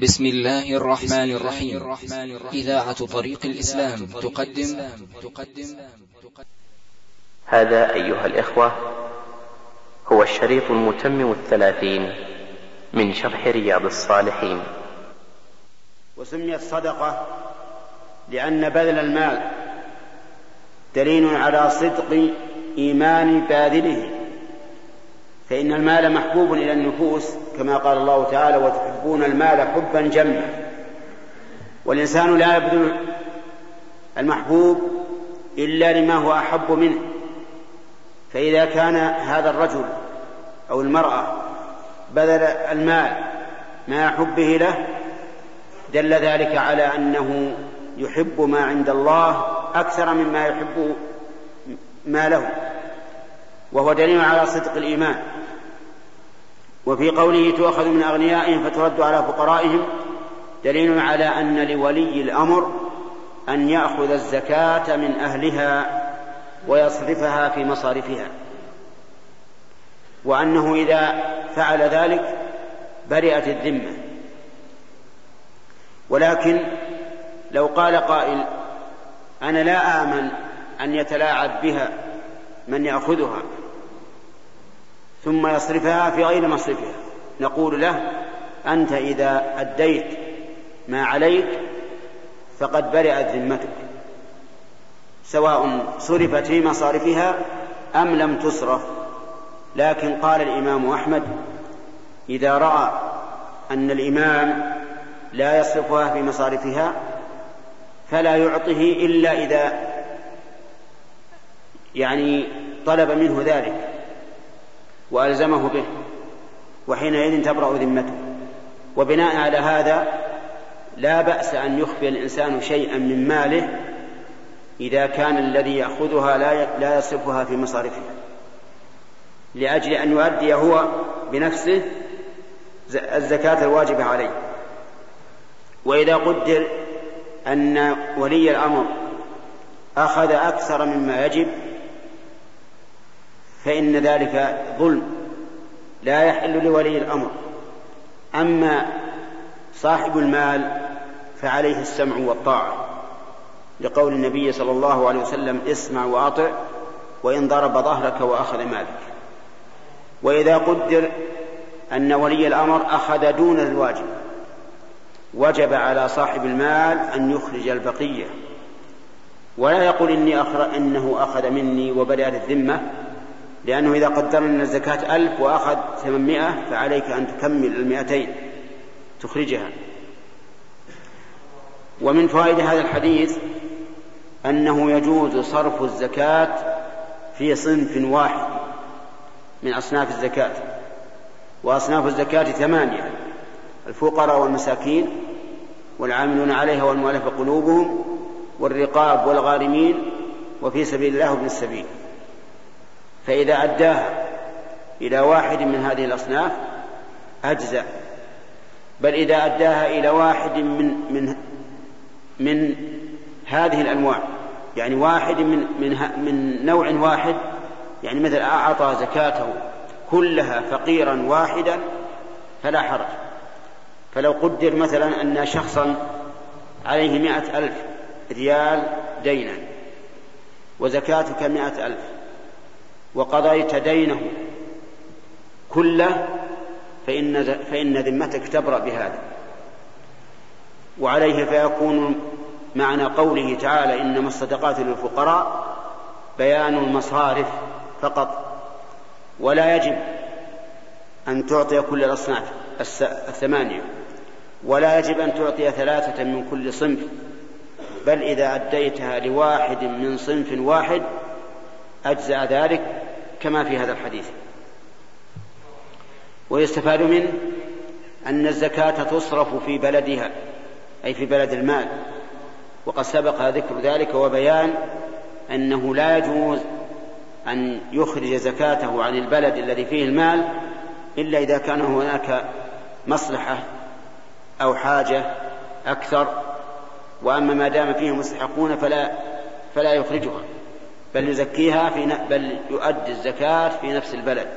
بسم الله الرحمن الرحيم. إذاعة طريق الإسلام تقدم. هذا أيها الإخوة هو الشريط المتمم الثلاثين من شرح رياض الصالحين. وسميت صدقة لأن بذل المال دليل على صدق إيمان باذله. فإن المال محبوب إلى النفوس كما قال الله تعالى وتحبون المال حبا جما والإنسان لا يبذل المحبوب إلا لما هو أحب منه. فإذا كان هذا الرجل أو المرأة بذل المال مع حبه له دل ذلك على أنه يحب ما عند الله أكثر مما يحب ما له وهو دليل على صدق الإيمان. وفي قوله تؤخذ من أغنيائهم فترد على فقرائهم دليل على أن لولي الأمر أن يأخذ الزكاة من أهلها ويصرفها في مصارفها. وأنه إذا فعل ذلك برئت الذمة. ولكن لو قال قائل أنا لا آمن أن يتلاعب بها من يأخذها. ثم يصرفها في غير مصرفها. نقول له أنت إذا أديت ما عليك فقد برئت ذمتك. سواء صرفت في مصارفها أم لم تصرف. لكن قال الإمام أحمد إذا رأى أن الإمام لا يصرفها في مصارفها فلا يعطه إلا إذا يعني طلب منه ذلك. وألزمه به وحينئذ تبرأ ذمته. وبناء على هذا لا بأس أن يخفي الإنسان شيئا من ماله إذا كان الذي يأخذها لا لا يصرفها في مصارفها لأجل أن يؤدي هو بنفسه الزكاة الواجبة عليه. وإذا قدر أن ولي الأمر أخذ أكثر مما يجب فإن ذلك ظلم لا يحل لولي الأمر. أما صاحب المال فعليه السمع والطاعة لقول النبي صلى الله عليه وسلم اسمع وأطع وإن ضرب ظهرك وأخذ مالك. وإذا قدر أن ولي الأمر أخذ دون الواجب وجب على صاحب المال أن يخرج البقية. ولا يقول إني أخر إنه أخذ مني وبدأت الذمة لأنه إذا قدرنا أن الزكاة ألف وأخذ ثمانمائة فعليك أن تكمل المائتين تخرجها. ومن فوائد هذا الحديث أنه يجوز صرف الزكاة في صنف واحد من أصناف الزكاة وأصناف الزكاة ثمانية الفقراء والمساكين والعاملون عليها والمؤلفة قلوبهم والرقاب والغارمين وفي سبيل الله وابن السبيل. فإذا أداها إلى واحد من هذه الأصناف أجزأ. بل إذا أداها إلى واحد من من من هذه الأنواع يعني واحد من من من نوع واحد يعني مثل أعطى زكاته كلها فقيرا واحدا فلا حرج. فلو قدر مثلا أن شخصا عليه مائة ألف ريال دينا وزكاتك مائة ألف وقضيت دينه كله فإن فإن ذمتك تبرأ بهذا. وعليه فيكون معنى قوله تعالى إنما الصدقات للفقراء بيان المصارف فقط ولا يجب أن تعطي كل الأصناف الثمانية ولا يجب أن تعطي ثلاثة من كل صنف بل إذا أديتها لواحد من صنف واحد أجزأ ذلك كما في هذا الحديث. ويستفاد منه أن الزكاة تصرف في بلدها أي في بلد المال. وقد سبق ذكر ذلك وبيان أنه لا يجوز أن يخرج زكاته عن البلد الذي فيه المال إلا إذا كان هناك مصلحة أو حاجة أكثر. وأما ما دام فيه مستحقون فلا فلا يخرجها. بل يزكيها في بل يؤدي الزكاة في نفس البلد.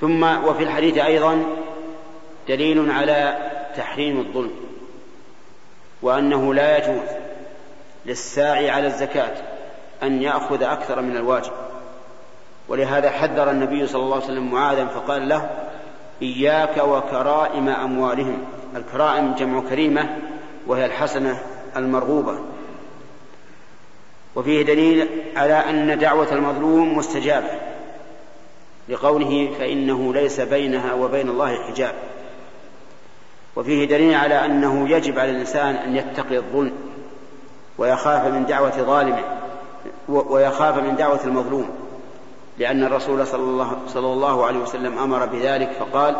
ثم وفي الحديث أيضا دليل على تحريم الظلم وأنه لا يجوز للساعي على الزكاة أن يأخذ أكثر من الواجب. ولهذا حذر النبي صلى الله عليه وسلم معاذا فقال له إياك وكرائم أموالهم. الكرائم جمع كريمة وهي الحسنة المرغوبة. وفيه دليل على أن دعوة المظلوم مستجابة. لقوله فإنه ليس بينها وبين الله حجاب. وفيه دليل على أنه يجب على الإنسان أن يتقي الظلم ويخاف من دعوة ظالم ويخاف من دعوة المظلوم. لأن الرسول صلى الله, صلى الله عليه وسلم أمر بذلك فقال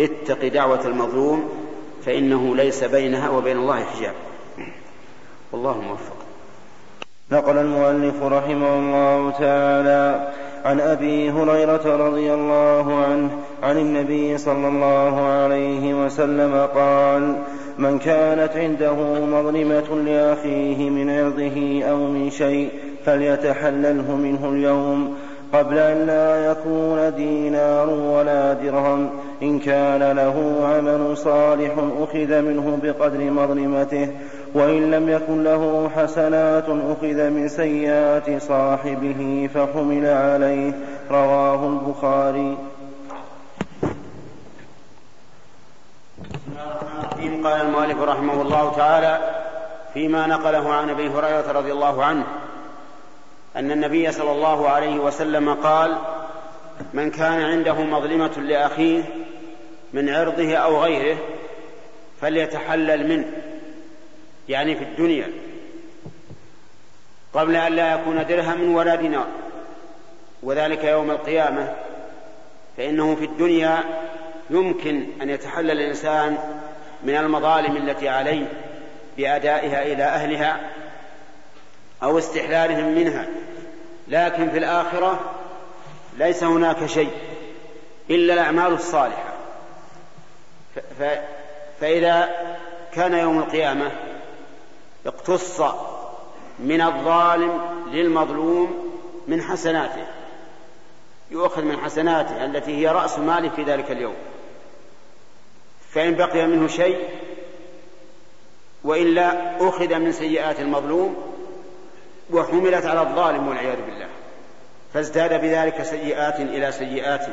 اتق دعوة المظلوم فإنه ليس بينها وبين الله حجاب. والله موفق. نقل المؤلف رحمه الله تعالى عن أبي هريرة رضي الله عنه عن النبي صلى الله عليه وسلم قال من كانت عنده مظلمة لأخيه من عرضه أو من شيء فليتحلله منه اليوم قبل أن لا يكون دينار ولا درهم. إن كان له عمل صالح أخذ منه بقدر مظلمته وإن لم يكن له حسنات أخذ من سيئات صاحبه فحمل عليه. رواه البخاري. قال المؤلف رحمه الله تعالى فيما نقله عن أبي هريرة رضي الله عنه أن النبي صلى الله عليه وسلم قال من كان عنده مظلمة لأخيه من عرضه أو غيره فليتحلل منه. يعني في الدنيا. قبل أن لا يكون درهم ولا دينار. وذلك يوم القيامة. فإنه في الدنيا يمكن أن يتحلل الإنسان من المظالم التي عليه بأدائها إلى أهلها أو استحلالهم منها. لكن في الآخرة ليس هناك شيء إلا الأعمال الصالحة. فإذا كان يوم القيامة اقتص من الظالم للمظلوم من حسناته يؤخذ من حسناته التي هي رأس ماله في ذلك اليوم. فإن بقي منه شيء وإلا أخذ من سيئات المظلوم وحملت على الظالم والعياذ بالله. فازداد بذلك سيئات إلى سيئات.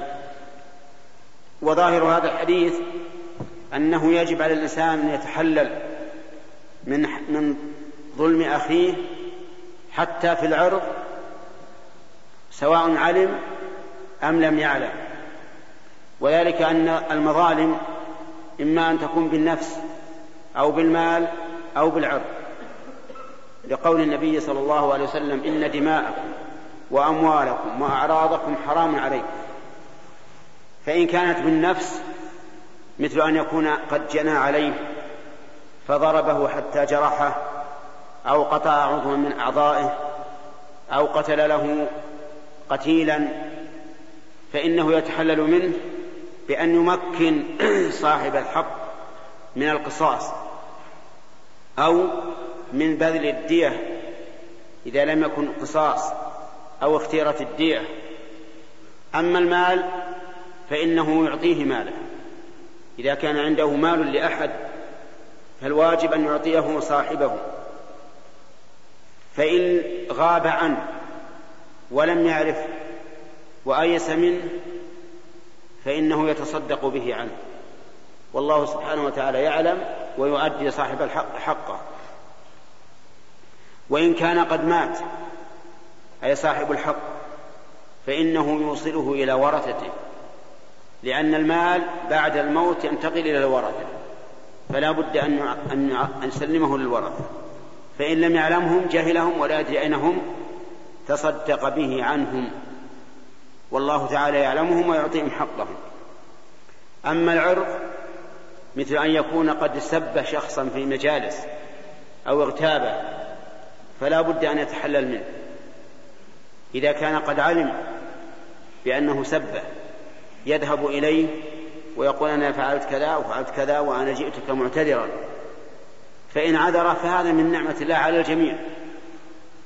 وظاهر هذا الحديث أنه يجب على الإنسان أن يتحلل من من ظلم أخيه حتى في العرض سواء علم أم لم يعلم. وذلك أن المظالم إما أن تكون بالنفس أو بالمال أو بالعرض. لقول النبي صلى الله عليه وسلم إن دماءكم وأموالكم وأعراضكم حرام عليكم. فإن كانت بالنفس مثل أن يكون قد جنى عليه فضربه حتى جرحه أو قطع عضوا من أعضائه أو قتل له قتيلا فإنه يتحلل منه بأن يمكن صاحب الحق من القصاص أو من بذل الدية إذا لم يكن قصاص أو اختيرت الدية. أما المال فإنه يعطيه ماله إذا كان عنده مال لأحد فالواجب أن يعطيه صاحبه. فإن غاب عنه ولم يعرف وأيس منه فإنه يتصدق به عنه. والله سبحانه وتعالى يعلم ويؤدي صاحب الحق حقه. وإن كان قد مات أي صاحب الحق فإنه يوصله إلى ورثته. لأن المال بعد الموت ينتقل إلى الورثة. فلا بد أن أن نسلمه للورثة فإن لم يعلمهم جهلهم ولا يدري أين هم تصدق به عنهم. والله تعالى يعلمهم ويعطيهم حقهم. أما العرض مثل أن يكون قد سب شخصا في مجالس أو اغتابه فلا بد أن يتحلل منه. إذا كان قد علم بأنه سبه يذهب إليه ويقول أنا فعلت كذا وفعلت كذا وأنا جئتك معتذرا. فإن عذر فهذا من نعمة الله على الجميع.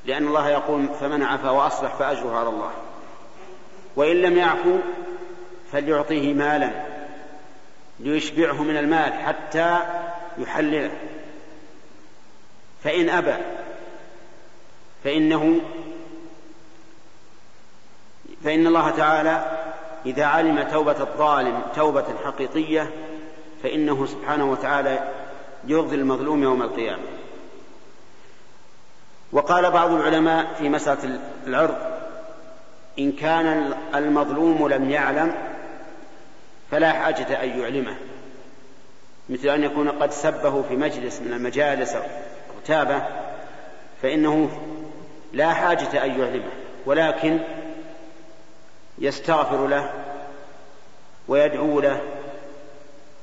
لأن الله يقول فمن عفا وأصلح فأجره على الله. وإن لم يعفو فليعطيه مالا. ليشبعه من المال حتى يحلله. فإن أبى فإنه فإن الله تعالى إذا علم توبة الظالم توبة حقيقية فإنه سبحانه وتعالى يرضي المظلوم يوم القيامة. وقال بعض العلماء في مسألة العرض إن كان المظلوم لم يعلم فلا حاجة أن يعلمه مثل أن يكون قد سبه في مجلس من المجالس أو تابه فإنه لا حاجة أن يعلمه. ولكن يستغفر له ويدعو له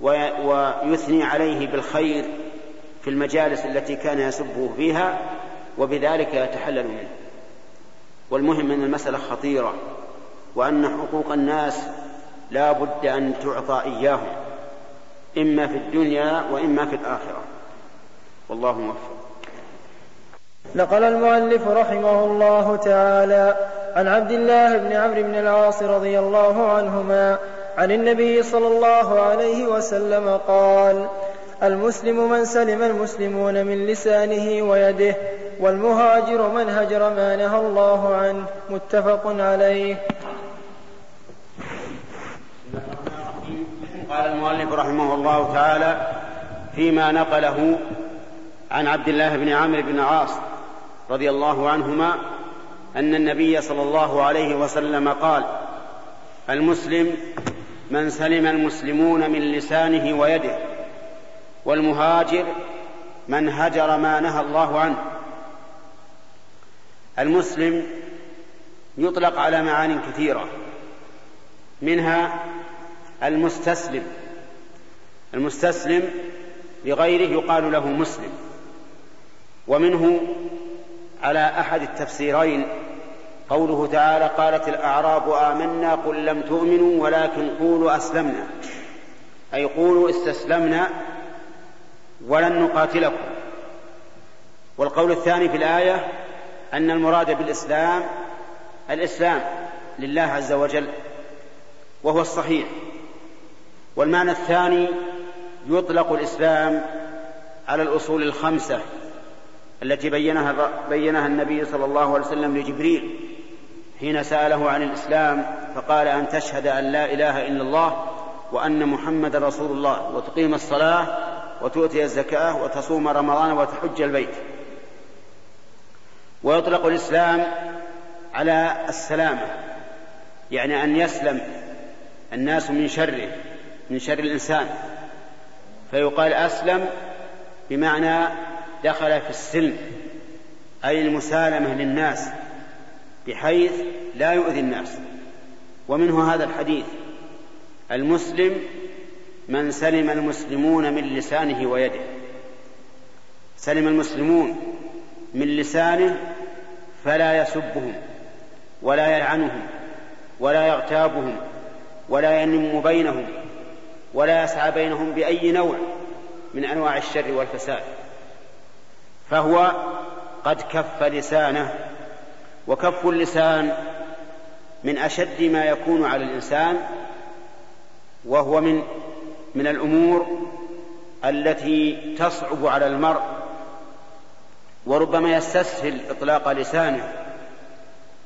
ويثني عليه بالخير في المجالس التي كان يسبه فيها وبذلك يتحلل منه. والمهم أن المسألة خطيرة وأن حقوق الناس لا بد أن تعطى إياهم إما في الدنيا وإما في الآخرة. والله موفق. نقل المؤلف رحمه الله تعالى عن عبد الله بن عمرو بن العاص رضي الله عنهما عن النبي صلى الله عليه وسلم قال المسلم من سلم المسلمون من لسانه ويده والمهاجر من هجر ما نهى الله عنه متفق عليه. قال المؤلف رحمه الله تعالى فيما نقله عن عبد الله بن عامر بن عاص رضي الله عنهما أن النبي صلى الله عليه وسلم قال المسلم من سلم المسلمون من لسانه ويده والمهاجر من هجر ما نهى الله عنه. المسلم يطلق على معان كثيرة منها المستسلم. المستسلم لغيره يقال له مسلم ومنه على أحد التفسيرين. قوله تعالى قالت الأعراب آمنا قل لم تؤمنوا ولكن قولوا أسلمنا. أي قولوا استسلمنا ولن نقاتلكم. والقول الثاني في الآية أن المراد بالإسلام الإسلام لله عز وجل وهو الصحيح. والمعنى الثاني يطلق الإسلام على الأصول الخمسة. التي بينها بينها النبي صلى الله عليه وسلم لجبريل حين سأله عن الإسلام فقال أن تشهد أن لا إله إلا الله وأن محمدا رسول الله وتقيم الصلاة وتؤتي الزكاة وتصوم رمضان وتحج البيت. ويطلق الإسلام على السلامة يعني أن يسلم الناس من شره من شر الإنسان. فيقال أسلم بمعنى دخل في السلم أي المسالمة للناس بحيث لا يؤذي الناس. ومنه هذا الحديث المسلم من سلم المسلمون من لسانه ويده. سلم المسلمون من لسانه فلا يسبهم ولا يلعنهم ولا يغتابهم ولا ينم بينهم ولا يسعى بينهم بأي نوع من أنواع الشر والفساد. فهو قد كف لسانه وكف اللسان من أشد ما يكون على الإنسان وهو من من الأمور التي تصعب على المرء وربما يستسهل إطلاق لسانه.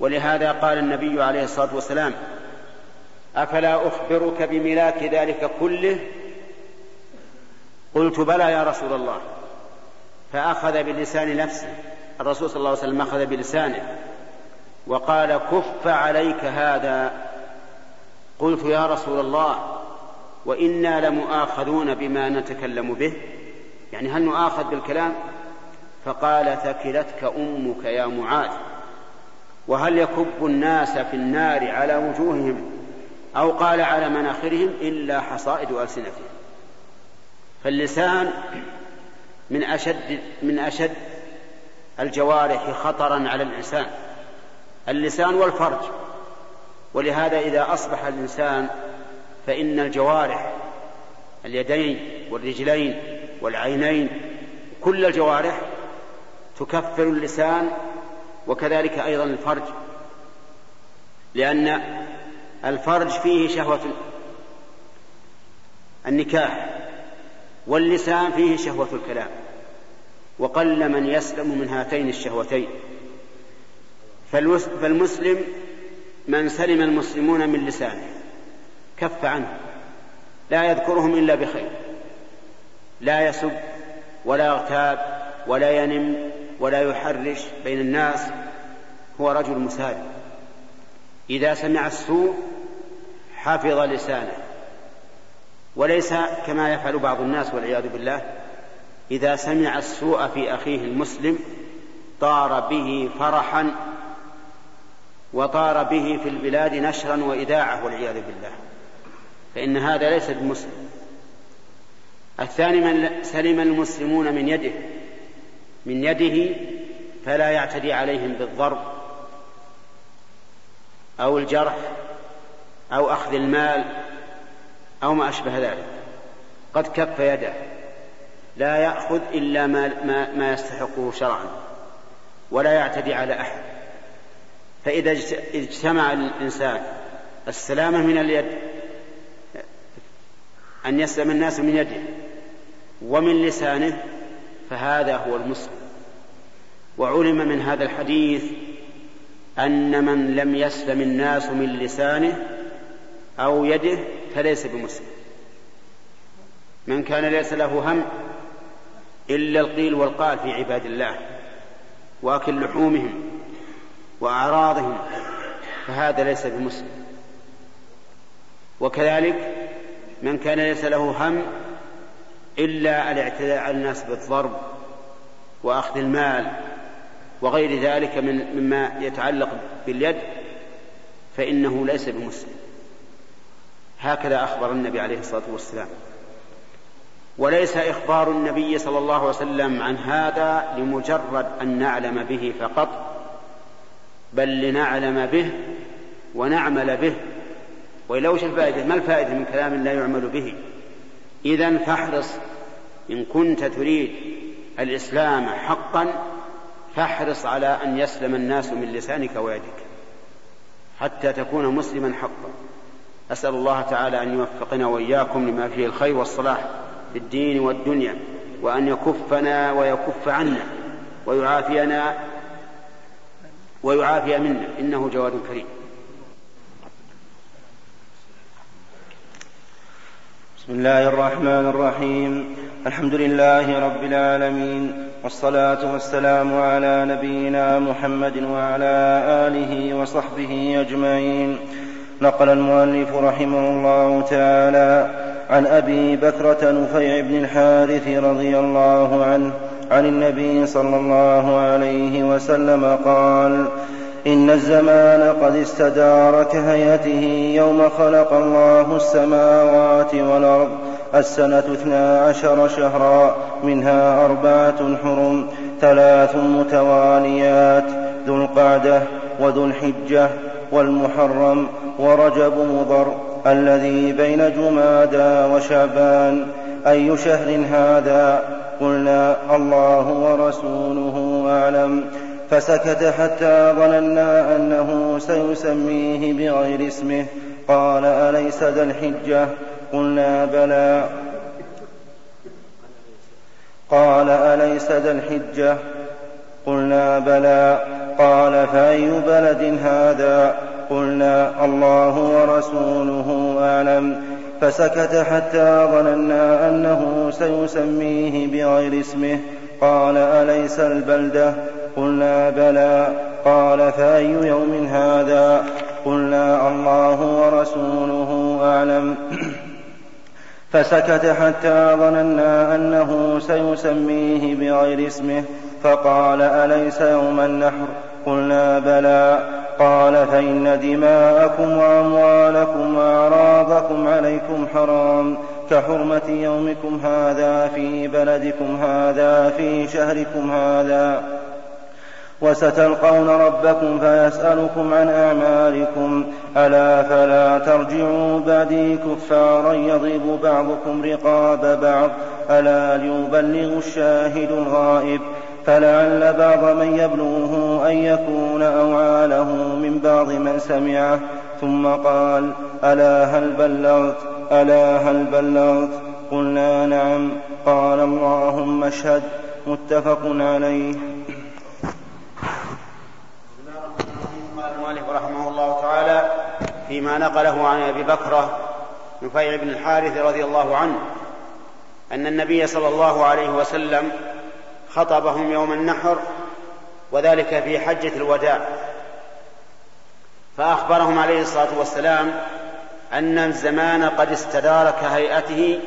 ولهذا قال النبي عليه الصلاة والسلام أفلا أخبرك بملاك ذلك كله؟ قلت بلى يا رسول الله. فأخذ بلسان نفسه. الرسول صلى الله عليه وسلم أخذ بلسانه. وقال كف عليك هذا. قلت يا رسول الله وإنا لمؤاخذون بما نتكلم به. يعني هل نؤاخذ بالكلام؟ فقال ثكلتك أمك يا معاذ. وهل يكب الناس في النار على وجوههم؟ أو قال على مناخرهم إلا حصائد ألسنتهم. فاللسان من أشد من أشد الجوارح خطرا على الإنسان. اللسان والفرج. ولهذا إذا أصبح الإنسان فإن الجوارح اليدين والرجلين والعينين كل الجوارح تكفر اللسان وكذلك أيضا الفرج. لأن الفرج فيه شهوة النكاح. واللسان فيه شهوة الكلام. وقل من يسلم من هاتين الشهوتين. فالمسلم من سلم المسلمون من لسانه. كف عنه. لا يذكرهم إلا بخير. لا يسب ولا يغتاب ولا ينم ولا يحرش بين الناس. هو رجل مسالم إذا سمع السوء حفظ لسانه. وليس كما يفعل بعض الناس والعياذ بالله إذا سمع السوء في أخيه المسلم طار به فرحا وطار به في البلاد نشرا وإذاعة والعياذ بالله. فإن هذا ليس بمسلم. الثاني من سلم المسلمون من يده من يده فلا يعتدي عليهم بالضرب أو الجرح أو أخذ المال أو ما أشبه ذلك. قد كف يده. لا يأخذ إلا ما, ما, ما يستحقه شرعا. ولا يعتدي على أحد. فإذا اجتمع الإنسان السلامة من اليد أن يسلم الناس من يده ومن لسانه فهذا هو المسلم. وعلم من هذا الحديث أن من لم يسلم الناس من لسانه أو يده فليس بمسلم. من كان ليس له هم إلا القيل والقال في عباد الله وأكل لحومهم وأعراضهم فهذا ليس بمسلم. وكذلك من كان ليس له هم إلا الاعتداء على الناس بالضرب وأخذ المال وغير ذلك من مما يتعلق باليد فإنه ليس بمسلم. هكذا أخبر النبي عليه الصلاة والسلام. وليس إخبار النبي صلى الله عليه وسلم عن هذا لمجرد أن نعلم به فقط بل لنعلم به ونعمل به. وإلا وش الفائدة؟ ما الفائدة من كلام لا يعمل به؟ إذا فاحرص إن كنت تريد الإسلام حقا فاحرص على أن يسلم الناس من لسانك ويدك حتى تكون مسلما حقا. أسأل الله تعالى أن يوفقنا وإياكم لما فيه الخير والصلاح في الدين والدنيا وأن يكفنا ويكف عنا ويعافينا ويعافي منا. إنه جواد كريم. بسم الله الرحمن الرحيم. الحمد لله رب العالمين والصلاة والسلام على نبينا محمد وعلى آله وصحبه أجمعين. نقل المؤلف رحمه الله تعالى عن أبي بكرة نفيع بن الحارث رضي الله عنه عن النبي صلى الله عليه وسلم قال إن الزمان قد استدار كهيئته يوم خلق الله السماوات والأرض السنة اثنا عشر شهرا منها أربعة حرم ثلاث متواليات ذو القعدة وذو الحجة والمحرم ورجب مضر الذي بين جمادى وشعبان. أي شهر هذا؟ قلنا الله ورسوله أعلم. فسكت حتى ظننا أنه سيسميه بغير اسمه. قال أليس ذا الحجة؟ قلنا بلى. قال أليس ذا الحجة؟ قلنا بلى. قال فأي بلد هذا؟ قلنا الله ورسوله أعلم. فسكت حتى ظننا أنه سيسميه بغير اسمه. قال أليس البلدة؟ قلنا بلى. قال فأي يوم هذا؟ قلنا الله ورسوله أعلم. فسكت حتى ظننا أنه سيسميه بغير اسمه. فقال أليس يوم النحر؟ قلنا بلى. قال فإن دماءكم وأموالكم وأعراضكم عليكم حرام كحرمة يومكم هذا في بلدكم هذا في شهركم هذا وستلقون ربكم فيسألكم عن أعمالكم ألا فلا ترجعوا بعدي كفارا يضرب بعضكم رقاب بعض ألا ليبلغ الشاهد الغائب فلعل بعض من يبلغه أن يكون أوعاله من بعض من سمعه ثم قال ألا هل بلغت؟ ألا هل بلغت؟ قلنا نعم. قال اللهم اشهد. متفق عليه. المؤلف رحمه الله تعالى فيما نقله عن أبي بكرة نفيع بن الحارث رضي الله عنه أن النبي صلى الله عليه وسلم خطبهم يوم النحر وذلك في حجة الوداع. فأخبرهم عليه الصلاة والسلام أن الزمان قد استدار كهيئته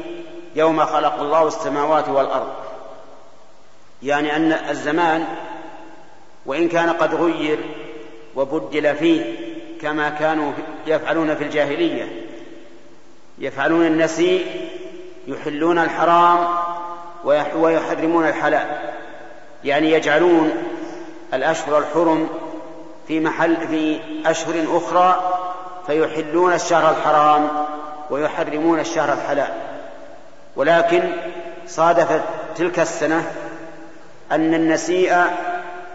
يوم خلق الله السماوات والأرض. يعني أن الزمان وإن كان قد غير وبدل فيه كما كانوا يفعلون في الجاهلية. يفعلون النسيء يحلون الحرام ويحرمون الحلال. يعني يجعلون الأشهر الحرم في محل في أشهر أخرى فيحلون الشهر الحرام ويحرمون الشهر الحلال. ولكن صادفت تلك السنة أن النسيء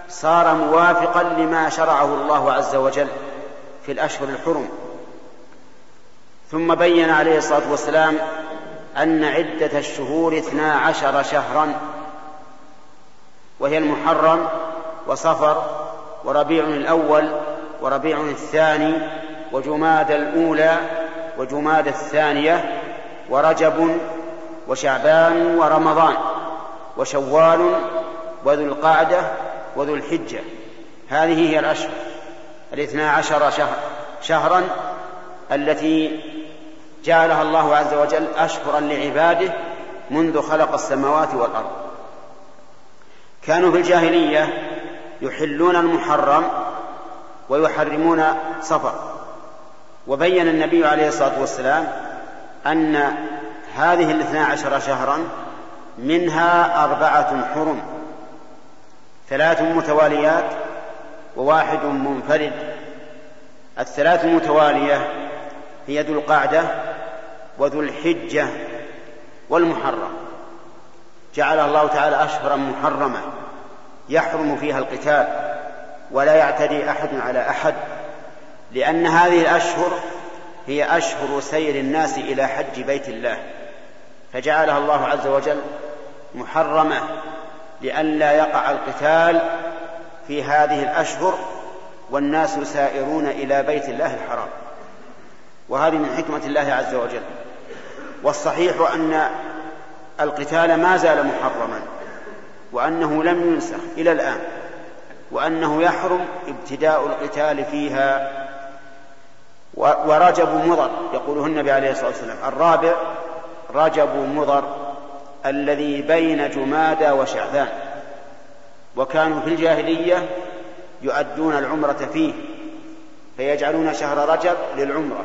صار موافقا لما شرعه الله عز وجل في الأشهر الحرم. ثم بين عليه الصلاة والسلام أن عدة الشهور اثنا عشر شهرا وهي المحرم وصفر وربيع الأول وربيع الثاني وجماد الأولى وجماد الثانية ورجب وشعبان ورمضان وشوال وذو القعدة وذو الحجة. هذه هي الأشهر. الاثنا عشر شهر شهرا التي جعلها الله عز وجل أشهرا لعباده منذ خلق السماوات والأرض. كانوا في الجاهلية يحلون المحرم ويحرمون صفر وبين النبي عليه الصلاة والسلام أن هذه الاثنا عشر شهرا منها أربعة حرم ثلاث متواليات وواحد منفرد. الثلاث المتوالية هي ذو القعدة وذو الحجة والمحرم. جعلها الله تعالى أشهرا محرمة يحرم فيها القتال ولا يعتدي أحد على أحد لأن هذه الأشهر هي أشهر سير الناس إلى حج بيت الله. فجعلها الله عز وجل محرمة لئلا يقع القتال في هذه الأشهر والناس سائرون إلى بيت الله الحرام. وهذه من حكمة الله عز وجل. والصحيح أن القتال ما زال محرما وأنه لم ينسخ إلى الآن وأنه يحرم ابتداء القتال فيها ورجب مضر يقوله النبي عليه الصلاة والسلام. الرابع رجب مضر الذي بين جمادى وشعبان وكانوا في الجاهلية يؤدون العمرة فيه فيجعلون شهر رجب للعمرة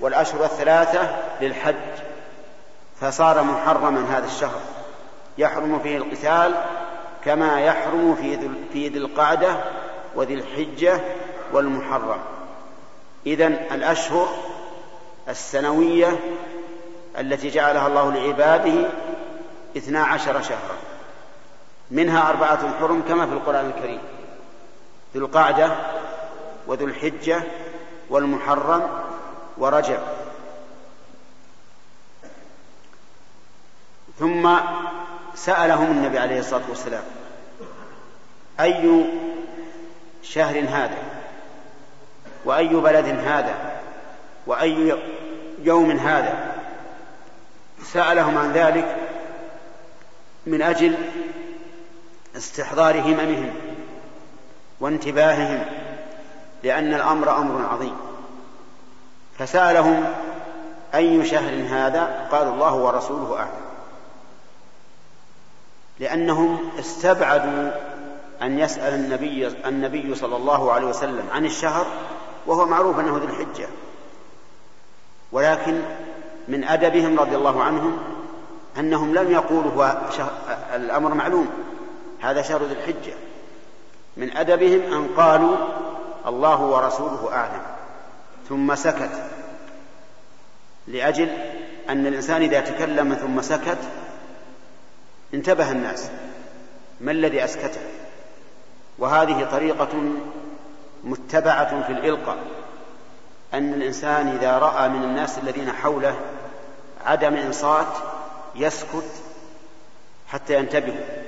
والأشهر الثلاثة للحج. فصار محرما هذا الشهر. يحرم فيه القتال كما يحرم في ذي القعدة وذي الحجة والمحرم. إذن الأشهر السنوية التي جعلها الله لعباده اثنا عشر شهرا. منها أربعة حرم كما في القرآن الكريم. ذو القعدة وذو الحجة والمحرم ورجب. ثم سألهم النبي عليه الصلاة والسلام أي شهر هذا؟ وأي بلد هذا؟ وأي يوم هذا؟ سألهم عن ذلك من أجل استحضار هممهم وانتباههم لأن الأمر أمر عظيم. فسألهم أي شهر هذا؟ قالوا الله ورسوله أعلم. لأنهم استبعدوا أن يسأل النبي النبي صلى الله عليه وسلم عن الشهر وهو معروف أنه ذو الحجة. ولكن من أدبهم رضي الله عنهم أنهم لم يقولوا هو الأمر معلوم. هذا شهر ذي الحجة. من أدبهم أن قالوا الله ورسوله أعلم. ثم سكت. لأجل أن الإنسان إذا تكلم ثم سكت انتبه الناس. ما الذي أسكته؟ وهذه طريقة متبعة في الإلقاء أن الإنسان إذا رأى من الناس الذين حوله عدم إنصات يسكت حتى ينتبهوا.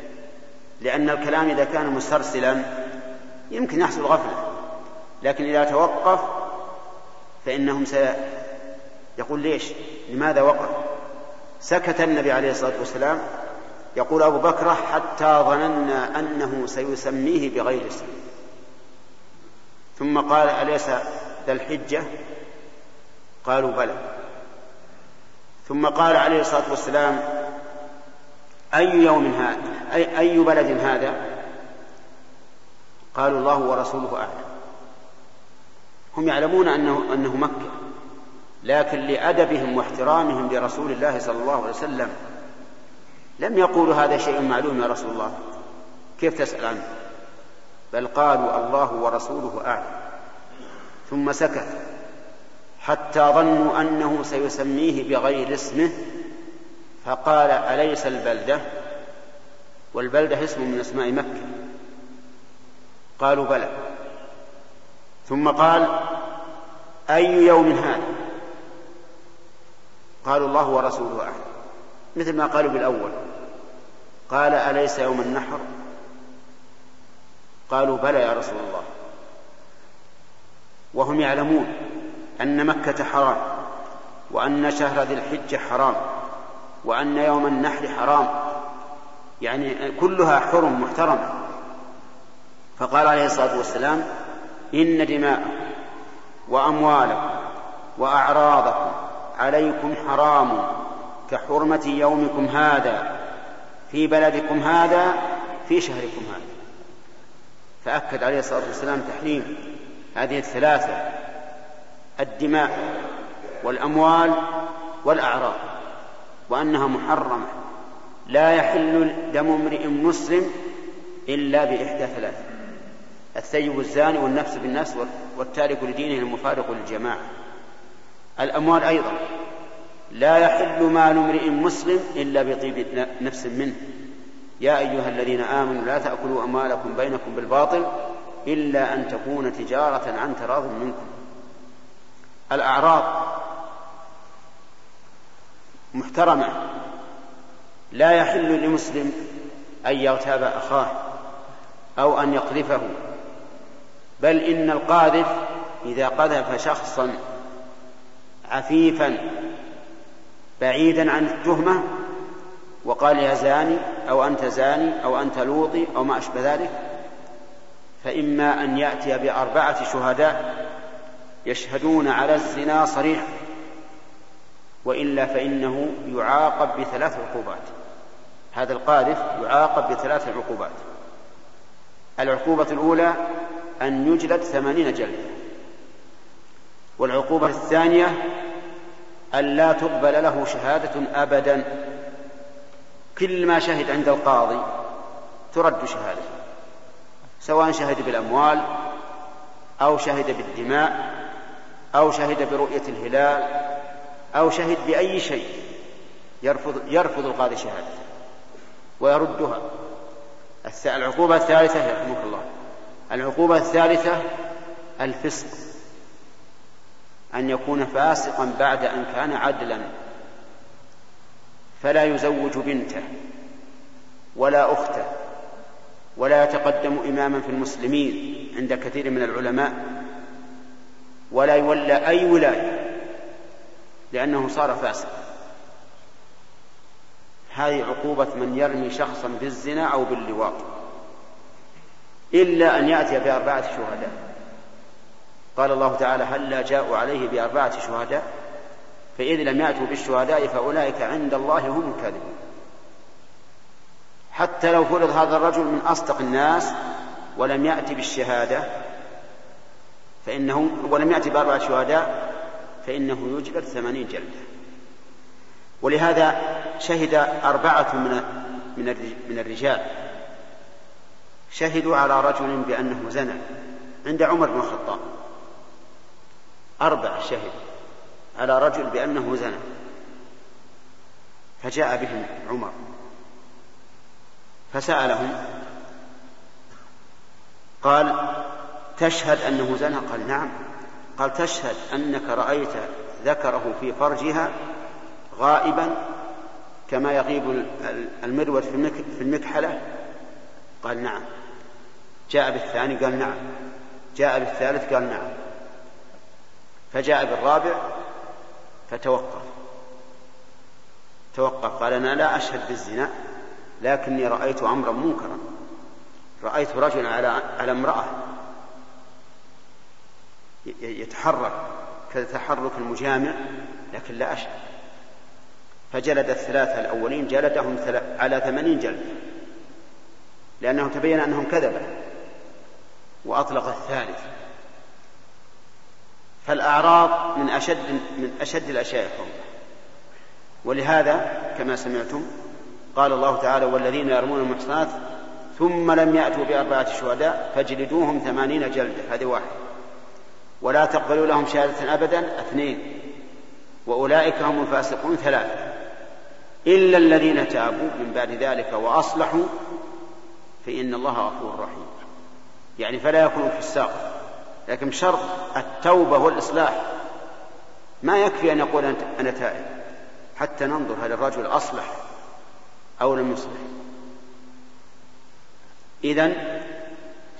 لأن الكلام إذا كان مسترسلا يمكن يحصل غفلة لكن إذا توقف فإنهم سيقول ليش؟ لماذا وقف؟ سكت النبي عليه الصلاة والسلام يقول أبو بكر حتى ظننا أنه سيسميه بغير اسمه ثم قال أليس ذا الحجة؟ قالوا بلى. ثم قال عليه الصلاة والسلام أي يوم هذا أي, أي بلد هذا؟ قالوا الله ورسوله أعلم. هم يعلمون أنه, أنه مكة لكن لأدبهم واحترامهم لرسول الله صلى الله عليه وسلم لم يقولوا هذا شيء معلوم يا رسول الله. كيف تسأل عنه؟ بل قالوا الله ورسوله أعلم. ثم سكت. حتى ظنوا أنه سيسميه بغير اسمه فقال أليس البلدة؟ والبلدة اسم من أسماء مكة. قالوا بلى. ثم قال أي يوم هذا؟ قالوا الله ورسوله أعلم. مثل ما قالوا بالأول. قال أليس يوم النحر؟ قالوا بلى يا رسول الله. وهم يعلمون أن مكة حرام وأن شهر ذي الحجة حرام وأن يوم النحر حرام. يعني كلها حرم محترمة فقال عليه الصلاة والسلام إن دماءكم وأموالكم وأعراضكم عليكم حرام. كحرمة يومكم هذا في بلدكم هذا في شهركم هذا. فأكد عليه الصلاة والسلام تحريم هذه الثلاثة الدماء والأموال والأعراض وأنها محرمة. لا يحل دم امرئ مسلم إلا بإحدى ثلاث الثيب الزاني والنفس بالنفس والتارك لدينه المفارق للجماعة. الأموال أيضا. لا يحل مال امرئ مسلم إلا بطيب نفس منه. يا أيها الذين آمنوا لا تأكلوا أموالكم بينكم بالباطل إلا أن تكون تجارة عن تراض منكم. الأعراض محترمة. لا يحل لمسلم أن يغتاب أخاه أو أن يقذفه. بل إن القاذف إذا قذف شخصا عفيفا بعيدا عن التهمة وقال يا زاني أو أنت زاني أو أنت لوطي أو ما أشبه ذلك فإما أن يأتي بأربعة شهداء يشهدون على الزنا صريحا وإلا فإنه يعاقب بثلاث عقوبات. هذا القاذف يعاقب بثلاث عقوبات. العقوبة الأولى أن يجلد ثمانين جلدة والعقوبة الثانية أن لا تقبل له شهادة أبدا. كل ما شهد عند القاضي ترد شهادته سواء شهد بالأموال أو شهد بالدماء أو شهد برؤية الهلال أو شهد بأي شيء يرفض يرفض القاضي شهادته ويردها. العقوبة الثالثة يرحمك الله العقوبة الثالثة الفسق. أن يكون فاسقا بعد أن كان عدلا فلا يزوج بنته ولا أخته ولا يتقدم إماما في المسلمين عند كثير من العلماء ولا يولى أي ولاية لأنه صار فاسقا. هذه عقوبة من يرمي شخصا بالزنا أو باللواط إلا أن يأتي بأربعة شهداء. قال الله تعالى هلا جاءوا عليه بأربعة شهداء؟ فإذ لم يأتوا بالشهداء فأولئك عند الله هم الكاذبون. حتى لو فرض هذا الرجل من أصدق الناس ولم يأتي بالشهادة فإنه ولم يأتي بأربعة شهداء فإنه يجبر ثمانين جلدة. ولهذا شهد أربعة من من الرجال. شهدوا على رجل بأنه زنى عند عمر بن الخطاب. أربع شهد على رجل بأنه زنى. فجاء بهم عمر. فسألهم قال تشهد أنه زنى؟ قال نعم. قال تشهد أنك رأيت ذكره في فرجها غائبا كما يغيب المرود في المكحلة؟ قال نعم. جاء بالثاني؟ قال نعم. جاء بالثالث؟ قال نعم. فجاء بالرابع فتوقف. توقف قال أنا لا أشهد بالزنا لكني رأيت أمرا منكرا. رأيت رجلا على على امرأة يتحرك كتحرك المجامع لكن لا أشهد. فجلد الثلاثة الأولين جلدهم على ثمانين جلد لأنه تبين أنهم كذبة وأطلق الثالث. فالأعراض من أشد من أشد الأشياء حرمة ولهذا كما سمعتم قال الله تعالى والذين يرمون المحصنات ثم لم يأتوا بأربعة شهداء فاجلدوهم ثمانين جلدة. هذه واحد ولا تقبلوا لهم شهادة أبدا. اثنين. وأولئك هم الفاسقون. ثلاثة. إلا الذين تابوا من بعد ذلك وأصلحوا فإن الله غفور رحيم. يعني فلا يكونوا في الساق لكن شرط التوبة والإصلاح. ما يكفي أن يقول أنا تائب. حتى ننظر هل الرجل أصلح أو لم يصلح. إذا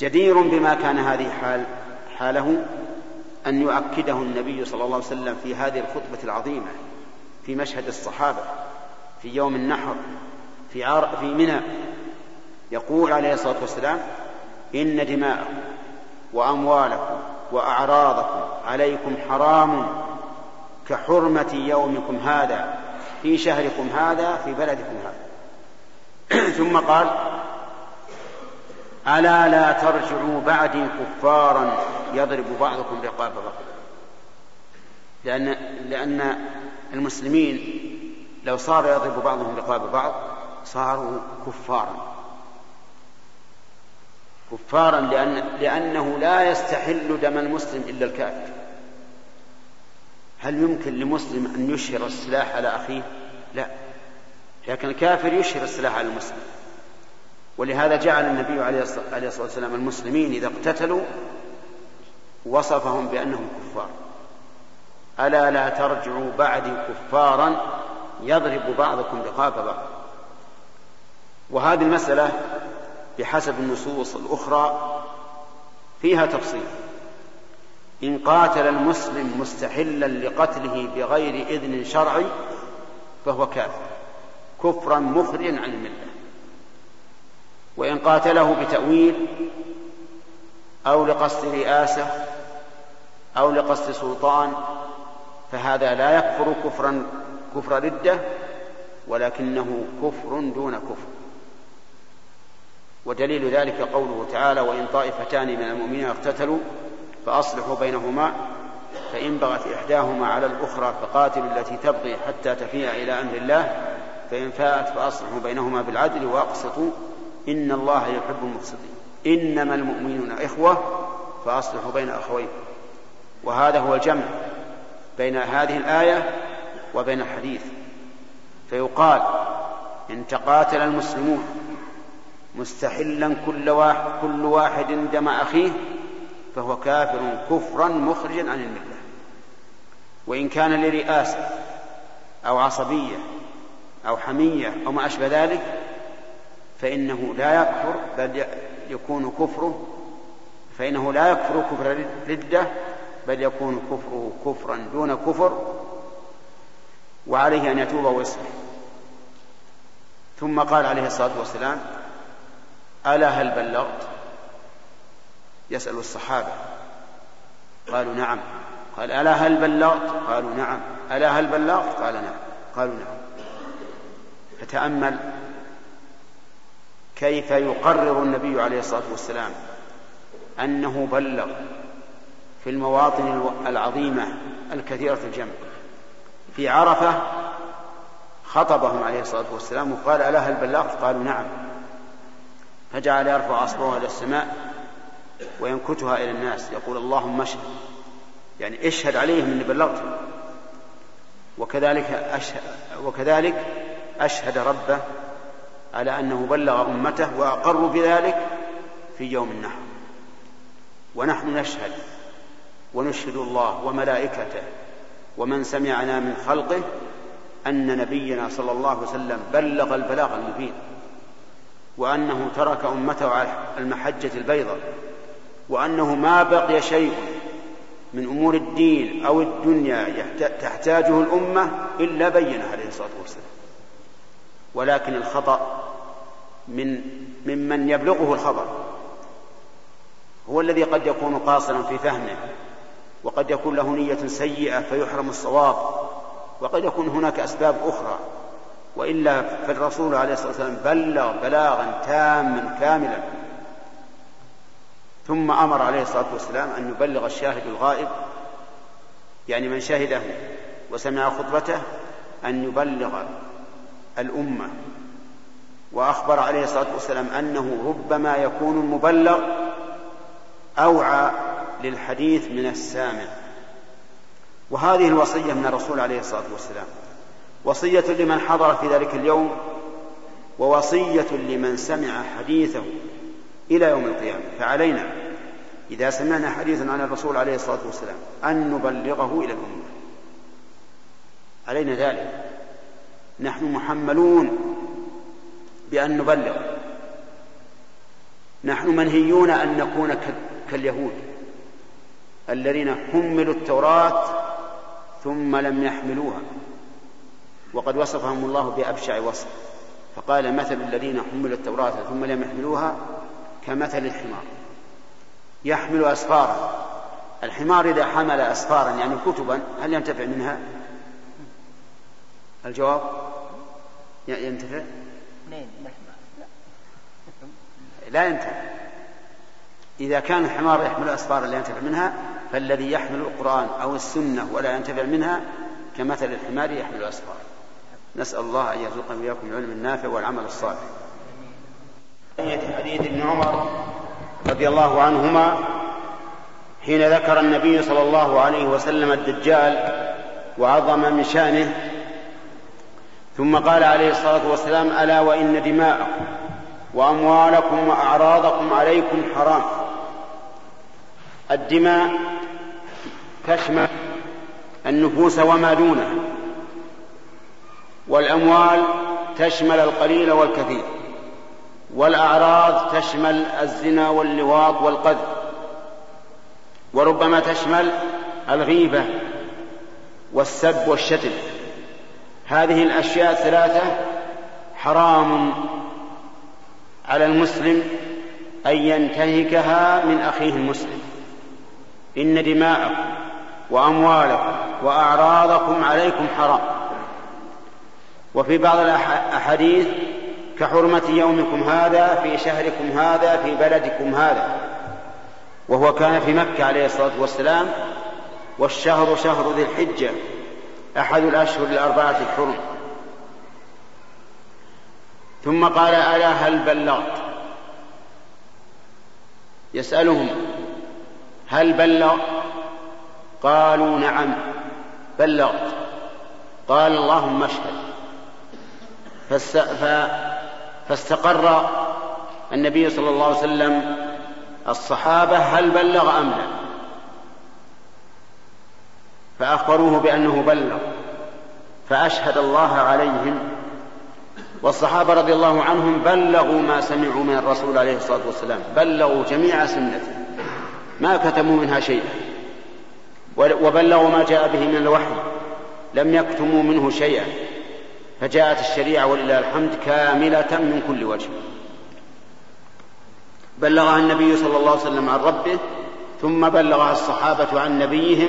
جدير بما كان هذه حال حاله أن يؤكده النبي صلى الله عليه وسلم في هذه الخطبة العظيمة في مشهد الصحابة في يوم النحر في عار في منى. يقول عليه الصلاة والسلام إن دماءكم وأموالكم وأعراضكم عليكم حرام كحرمة يومكم هذا في شهركم هذا في بلدكم هذا. ثم قال ألا لا ترجعوا بعدي كفارا يضرب بعضكم رقاب بعض. لأن لأن المسلمين لو صار يضرب بعضهم رقاب بعض صاروا كفارا. كفارا لأن لأنه لا يستحل دم المسلم إلا الكافر. هل يمكن لمسلم أن يشهر السلاح على أخيه؟ لا. لكن الكافر يشهر السلاح على المسلم. ولهذا جعل النبي عليه الصلاة والسلام المسلمين إذا اقتتلوا وصفهم بأنهم كفار. ألا لا ترجعوا بعدي كفارا يضرب بعضكم رقاب بعض. وهذه المسألة بحسب النصوص الأخرى فيها تفصيل. إن قاتل المسلم مستحلا لقتله بغير إذن شرعي فهو كافر كفرا مخرجا عن الملة. وإن قاتله بتأويل أو لقصد رئاسة أو لقصد سلطان فهذا لا يكفر كفرا كفر ردة ولكنه كفر دون كفر. ودليل ذلك قوله تعالى وإن طائفتان من المؤمنين اقتتلوا فأصلحوا بينهما فإن بغت إحداهما على الأخرى فقاتلوا التي تبغي حتى تفيء إلى أمر الله فإن فاءت فأصلحوا بينهما بالعدل وأقسطوا إن الله يحب المقسطين. إنما المؤمنون إخوة فأصلحوا بين أخويكم وهذا هو الجمع بين هذه الآية وبين الحديث. فيقال إن تقاتل المسلمون مستحلا كل واحد, كل واحد دم أخيه فهو كافر كفرا مخرجا عن الملة. وإن كان لرئاسة أو عصبية أو حمية أو ما أشبه ذلك فإنه لا يكفر بل يكون كفره فإنه لا يكفر كفر ردة بل يكون كفره كفرا دون كفر وعليه أن يتوب ويصلح. ثم قال عليه الصلاة والسلام ألا هل بلغت؟ يسأل الصحابة. قالوا نعم. قال ألا هل بلغت؟ قالوا نعم. ألا هل بلغت؟ قال نعم. قالوا نعم. فتأمل كيف يقرر النبي عليه الصلاة والسلام أنه بلغ في المواطن العظيمة الكثيرة الجمع. في عرفة خطبهم عليه الصلاة والسلام وقال ألا هل بلغت؟ قالوا نعم. فجعل يرفع أصبعه إلى السماء وينكتها إلى الناس يقول اللهم اشهد. يعني اشهد عليهم أني بلغتهم وكذلك أشهد وكذلك أشهد ربه على أنه بلغ أمته وأقروا بذلك في يوم النحر. ونحن نشهد ونشهد الله وملائكته ومن سمعنا من خلقه أن نبينا صلى الله عليه وسلم بلغ البلاغ المبين. وأنه ترك أمته على المحجة البيضاء وأنه ما بقي شيء من أمور الدين أو الدنيا تحتاجه الأمة إلا بينه عليه الصلاة والسلام. ولكن الخطأ من ممن يبلغه الخبر هو الذي قد يكون قاصرا في فهمه وقد يكون له نية سيئة فيحرم الصواب وقد يكون هناك أسباب أخرى وإلا فالرسول عليه الصلاة والسلام بلغ بلاغا تاما كاملا. ثم أمر عليه الصلاة والسلام أن يبلغ الشاهد الغائب يعني من شهده وسمع خطبته أن يبلغ الأمة. وأخبر عليه الصلاة والسلام أنه ربما يكون المبلغ أوعى للحديث من السامع. وهذه الوصية من الرسول عليه الصلاة والسلام. وصية لمن حضر في ذلك اليوم ووصية لمن سمع حديثه إلى يوم القيامة. فعلينا إذا سمعنا حديثا عن الرسول عليه الصلاة والسلام أن نبلغه إلى الأمة. علينا ذلك. نحن محملون بأن نبلغ. نحن منهيون أن نكون كاليهود الذين حملوا التوراة ثم لم يحملوها. وقد وصفهم الله بأبشع وصف. فقال مثل الذين حملوا التوراة ثم لم يحملوها كمثل الحمار. يحمل أسفارا. الحمار إذا حمل أسفارا يعني كتبا هل ينتفع منها؟ الجواب؟ ينتفع؟ لا ينتفع. إذا كان الحمار يحمل أسفارا لا ينتفع منها فالذي يحمل القرآن أو السنة ولا ينتفع منها كمثل الحمار يحمل أسفارا. نسأل الله أن يرزقنا وإياكم العلم النافع والعمل الصالح. حديث ابن عمر رضي الله عنهما حين ذكر النبي صلى الله عليه وسلم الدجال وعظم من شأنه ثم قال عليه الصلاة والسلام ألا وإن دماءكم وأموالكم وأعراضكم عليكم حرام. الدماء تشمل النفوس وما دونها والأموال تشمل القليل والكثير والأعراض تشمل الزنا واللواط والقذف وربما تشمل الغيبة والسب والشتم. هذه الأشياء الثلاثة حرام على المسلم أن ينتهكها من أخيه المسلم. إن دماءكم وأموالكم وأعراضكم عليكم حرام. وفي بعض الاحاديث كحرمة يومكم هذا في شهركم هذا في بلدكم هذا. وهو كان في مكة عليه الصلاة والسلام والشهر شهر ذي الحجة أحد الأشهر الأربعة الحرم. ثم قال ألا هل بلغت؟ يسألهم هل بلغ قالوا نعم بلغت. قال اللهم اشهد. فاستقر النبي صلى الله عليه وسلم. الصحابة هل بلغ أم لا؟ فأخبروه بأنه بلغ. فأشهد الله عليهم. والصحابة رضي الله عنهم بلغوا ما سمعوا من الرسول عليه الصلاة والسلام. بلغوا جميع سنته. ما كتموا منها شيئا. وبلغوا ما جاء به من الوحي. لم يكتموا منه شيئا. فجاءت الشريعة ولله الحمد كاملة من كل وجه. بلغها النبي صلى الله عليه وسلم عن ربه ثم بلغها الصحابة عن نبيهم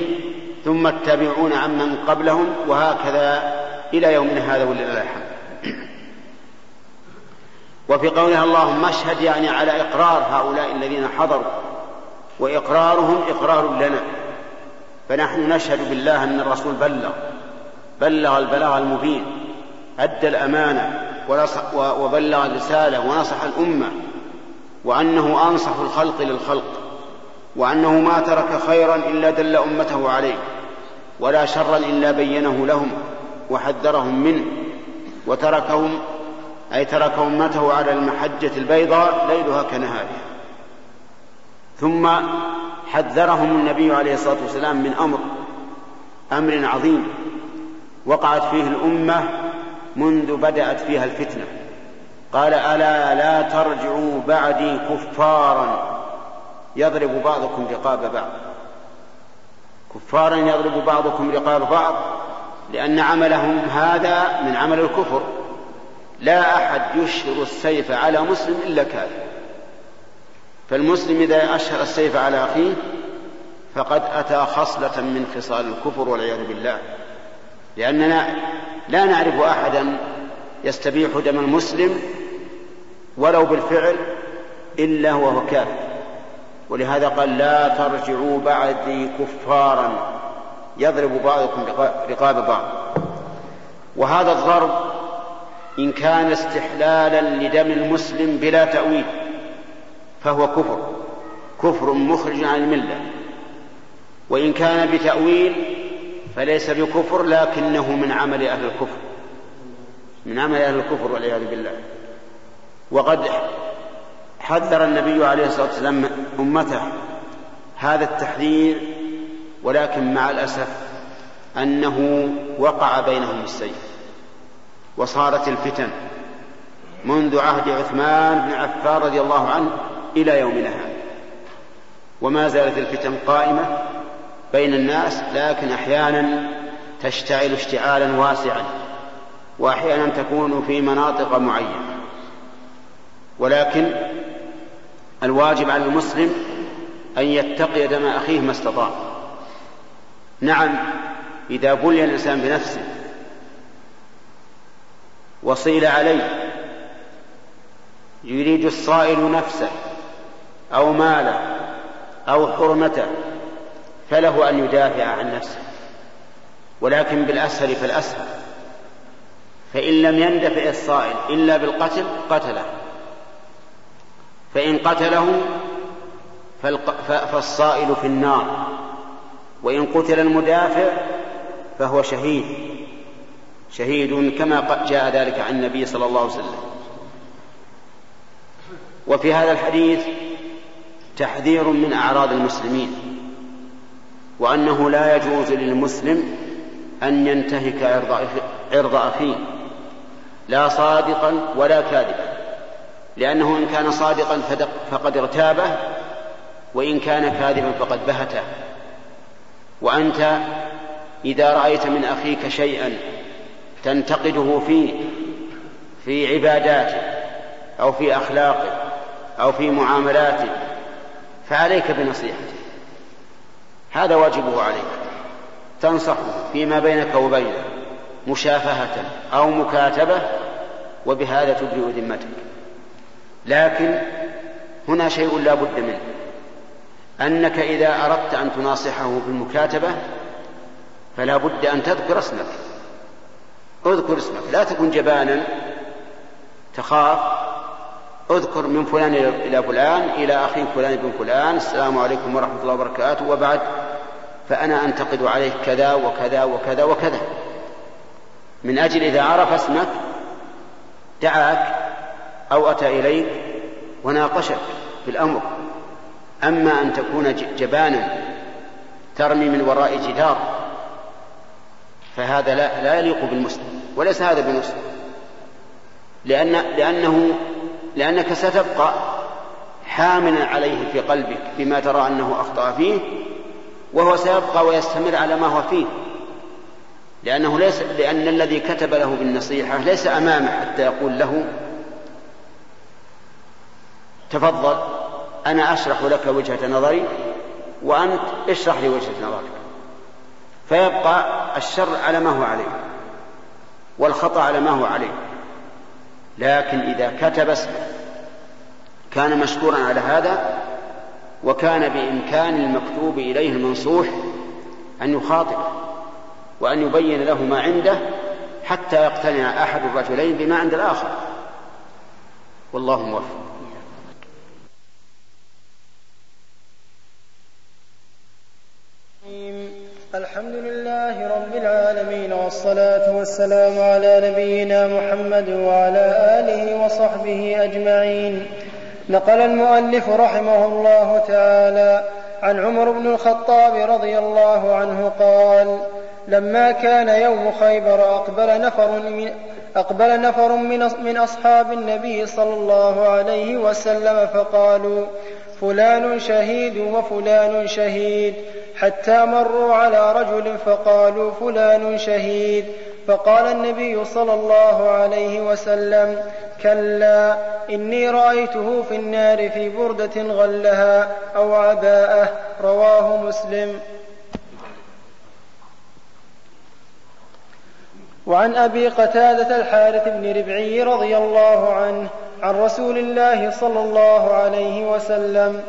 ثم التابعون عمن قبلهم وهكذا إلى يومنا هذا ولله الحمد. وفي قولها اللهم اشهد يعني على إقرار هؤلاء الذين حضروا وإقرارهم إقرار لنا. فنحن نشهد بالله أن الرسول بلغ بلغ البلاغ المبين. أدى الأمانة وبلغ الرسالة ونصح الأمة وأنه أنصح الخلق للخلق وأنه ما ترك خيرا إلا دل أمته عليه ولا شرا إلا بينه لهم وحذرهم منه وتركهم أي ترك أمته على المحجة البيضاء ليلها كنهارها. ثم حذرهم النبي عليه الصلاة والسلام من أمر أمر عظيم وقعت فيه الأمة منذ بدأت فيها الفتنة. قال ألا لا ترجعوا بعدي كفارا. يضرب بعضكم رقاب بعض. كفارا يضرب بعضكم رقاب بعض لأن عملهم هذا من عمل الكفر. لا أحد يشهر السيف على مسلم إلا كافر. فالمسلم إذا أشهر السيف على أخيه فقد أتى خصلة من خصال الكفر والعياذ بالله. لأننا لا نعرف أحدا يستبيح دم المسلم ولو بالفعل إلا وهو كافر ولهذا قال لا ترجعوا بعدي كفارا. يضرب بعضكم رقاب بعض. وهذا الضرب إن كان استحلالا لدم المسلم بلا تأويل فهو كفر. كفر مخرج عن الملة. وإن كان بتأويل فليس بكفر لكنه من عمل أهل الكفر. من عمل أهل الكفر والعياذ بالله. وقد حذر النبي عليه الصلاة والسلام أمته هذا التحذير ولكن مع الأسف أنه وقع بينهم السيف وصارت الفتن منذ عهد عثمان بن عفان رضي الله عنه إلى يومنا هذا. وما زالت الفتن قائمة بين الناس لكن أحيانا تشتعل اشتعالا واسعا وأحيانا تكون في مناطق معينة. ولكن الواجب على المسلم أن يتقي دم أخيه ما استطاع. نعم إذا بلي الإنسان بنفسه وصيل عليه يريد الصائل نفسه أو ماله أو حرمته فله أن يدافع عن نفسه. ولكن بالأسهل فالأسهل. فإن لم يندفع الصائل إلا بالقتل قتله. فإن قتله فالصائل في النار. وإن قتل المدافع فهو شهيد. شهيد كما جاء ذلك عن النبي صلى الله عليه وسلم. وفي هذا الحديث تحذير من أعراض المسلمين. وأنه لا يجوز للمسلم أن ينتهك عرض أخيه لا صادقا ولا كاذبا. لأنه إن كان صادقا فقد اغتابه وإن كان كاذبا فقد بهته. وأنت إذا رأيت من أخيك شيئا تنتقده فيه في عباداته أو في أخلاقه أو في معاملاته فعليك بنصيحته. هذا واجبه عليك. تنصحه فيما بينك وبينه مشافهة أو مكاتبة وبهذا تبرئ ذمتك. لكن هنا شيء لا بد منه. أنك إذا أردت أن تناصحه بالمكاتبة فلا بد أن تذكر اسمك. اذكر اسمك. لا تكن جبانا تخاف اذكر من فلان إلى فلان إلى أخي فلان بن فلان السلام عليكم ورحمة الله وبركاته وبعد فأنا أنتقد عليك كذا وكذا وكذا وكذا. من أجل إذا عرف اسمك دعاك أو أتى إليك وناقشك في الأمر. أما أن تكون جبانا ترمي من وراء جدار فهذا لا, لا يليق بالمسلم وليس هذا بمسلم لأن لأنه لأنك ستبقى حاملا عليه في قلبك بما ترى أنه أخطأ فيه وهو سيبقى ويستمر على ما هو فيه. لأنه ليس لأن الذي كتب له بالنصيحة ليس أمامه حتى يقول له تفضل أنا أشرح لك وجهة نظري وأنت اشرح لي وجهة نظرك. فيبقى الشر على ما هو عليه والخطأ على ما هو عليه. لكن إذا كتب اسمه كان مشكورا على هذا وكان بإمكان المكتوب إليه المنصوح أن يخاطب وأن يبين له ما عنده حتى يقتنع أحد الرجلين بما عند الآخر. والله موفق. الحمد لله رب العالمين والصلاة والسلام على نبينا محمد وعلى آله وصحبه أجمعين. نقل المؤلف رحمه الله تعالى عن عمر بن الخطاب رضي الله عنه قال لما كان يوم خيبر أقبل نفر من أقبل نفر من من أصحاب النبي صلى الله عليه وسلم فقالوا فلان شهيد وفلان شهيد. حتى مروا على رجل فقالوا فلان شهيد. فقال النبي صلى الله عليه وسلم كلا إني رأيته في النار في بردة غلها أو عباءة. رواه مسلم. وعن أبي قتادة الحارث بن ربعي رضي الله عنه عن رسول الله صلى الله عليه وسلم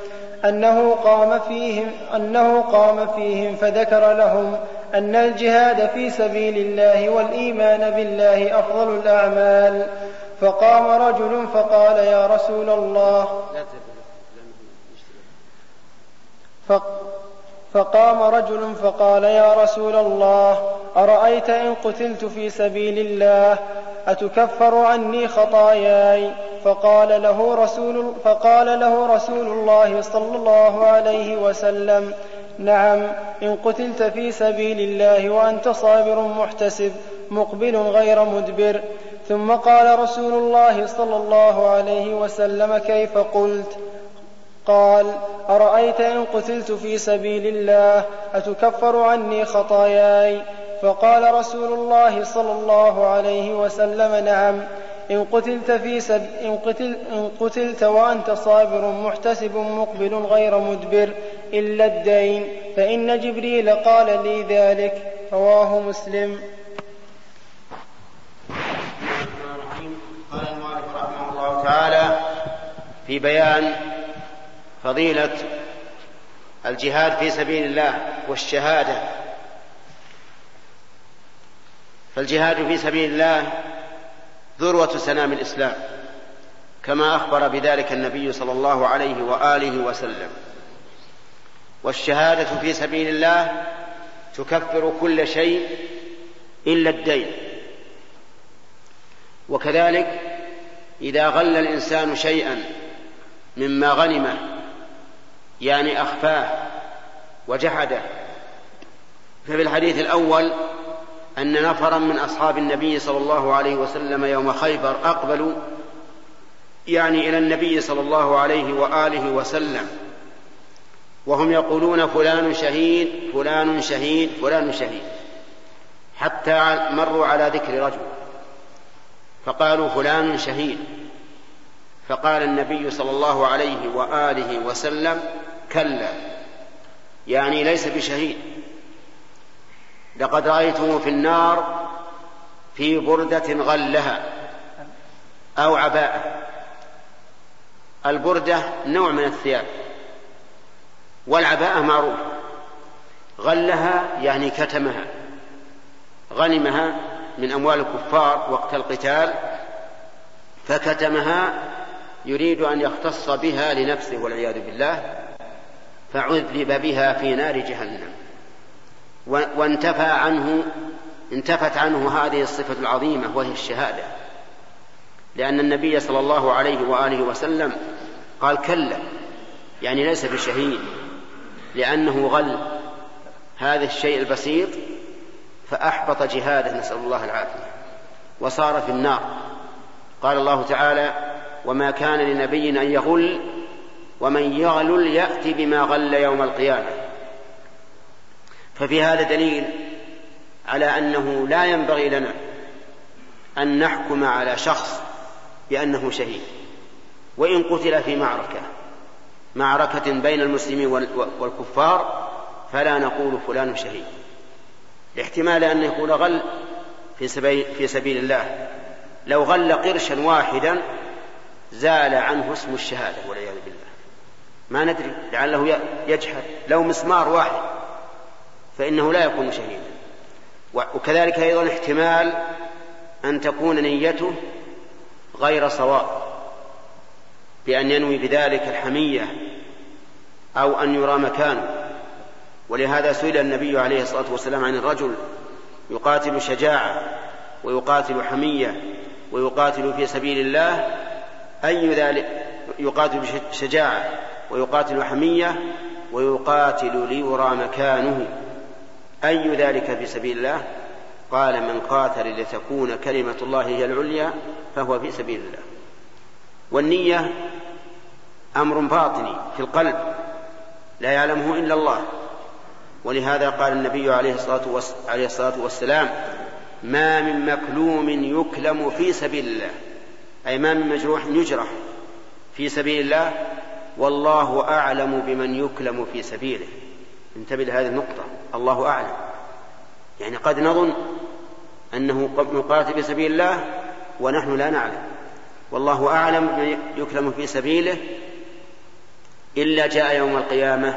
أنه قام فيهم أنه قام فيهم فذكر لهم أن الجهاد في سبيل الله والإيمان بالله أفضل الأعمال. فقام رجل فقال يا رسول الله فقام رجل فقال يا رسول الله أرأيت إن قتلت في سبيل الله؟ أتكفر عني خطاياي؟ فقال له رسول فقال له رسول الله صلى الله عليه وسلم نعم إن قتلت في سبيل الله وأنت صابر محتسب مقبل غير مدبر. ثم قال رسول الله صلى الله عليه وسلم كيف قلت؟ قال أرأيت إن قتلت في سبيل الله أتكفر عني خطاياي؟ فقال رسول الله صلى الله عليه وسلم نعم إن قتلت في سب إن, قتل إن قتلت وأنت صابر محتسب مقبل غير مدبر إلا الدين فإن جبريل قال لي ذلك رواه مسلم. قال المؤلف رحمه الله تعالى في بيان فضيلة الجهاد في سبيل الله والشهادة. فالجهاد في سبيل الله ذروة سنام الإسلام كما أخبر بذلك النبي صلى الله عليه وآله وسلم. والشهادة في سبيل الله تكفر كل شيء إلا الدين. وكذلك إذا غل الإنسان شيئا مما غنمه يعني أخفاه وجحده. ففي الحديث الأول أن نفرا من أصحاب النبي صلى الله عليه وسلم يوم خيبر أقبلوا يعني إلى النبي صلى الله عليه وآله وسلم. وهم يقولون فلان شهيد فلان شهيد فلان شهيد. حتى مروا على ذكر رجل. فقالوا فلان شهيد. فقال النبي صلى الله عليه وآله وسلم كلا. يعني ليس بشهيد. لقد رأيته في النار في بردة غلها أو عباءة البردة نوع من الثياب. والعباءة معروفة غلها يعني كتمها. غنمها من أموال الكفار وقت القتال. فكتمها يريد أن يختص بها لنفسه والعياذ بالله. فعذب بها في نار جهنم. وانتفى عنه انتفت عنه هذه الصفة العظيمة وهي الشهادة. لأن النبي صلى الله عليه وآله وسلم قال كلا يعني ليس بشهيد لأنه غل. هذا الشيء البسيط فأحبط جهاده نسأل الله العافية. وصار في النار. قال الله تعالى وما كان لنبي أن يغل ومن يغلل يأتي بما غل يوم القيامة. ففي هذا دليل على أنه لا ينبغي لنا أن نحكم على شخص بأنه شهيد. وإن قتل في معركة معركة بين المسلمين والكفار فلا نقول فلان شهيد. لاحتمال أن يكون غل في سبيل, في سبيل الله. لو غل قرشا واحدا زال عنه اسم الشهادة والعياذ ما ندري لعله يجحد لو مسمار واحد فإنه لا يكون شهيدا. وكذلك أيضا احتمال أن تكون نيته غير صواب بأن ينوي بذلك الحمية أو أن يرى مكانه. ولهذا سئل النبي عليه الصلاة والسلام عن الرجل يقاتل شجاعة ويقاتل حمية ويقاتل في سبيل الله أي ذلك يقاتل بشجاعة ويقاتل حمية ويقاتل ليرى مكانه. أي ذلك في سبيل الله؟ قال من قاتل لتكون كلمة الله هي العليا فهو في سبيل الله. والنية أمر باطني في القلب لا يعلمه إلا الله. ولهذا قال النبي عليه الصلاة والسلام ما من مكلوم يكلم في سبيل الله. أي ما من مجروح يجرح في سبيل الله والله أعلم بمن يكلم في سبيله. انتبه لهذه النقطة. الله أعلم. يعني قد نظن أنه مقاتل في سبيل الله ونحن لا نعلم. والله أعلم بمن يكلم في سبيله إلا جاء يوم القيامة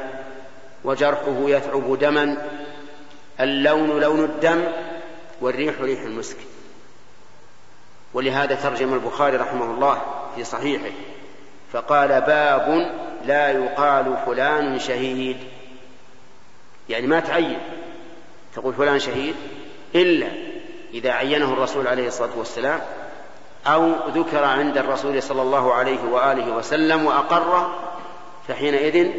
وجرحه يثعب دما اللون لون الدم والريح ريح المسك. ولهذا ترجم البخاري رحمه الله في صحيحه. فقال باب لا يقال فلان شهيد. يعني ما تعين. تقول فلان شهيد إلا إذا عينه الرسول عليه الصلاة والسلام أو ذكر عند الرسول صلى الله عليه وآله وسلم وأقره فحينئذ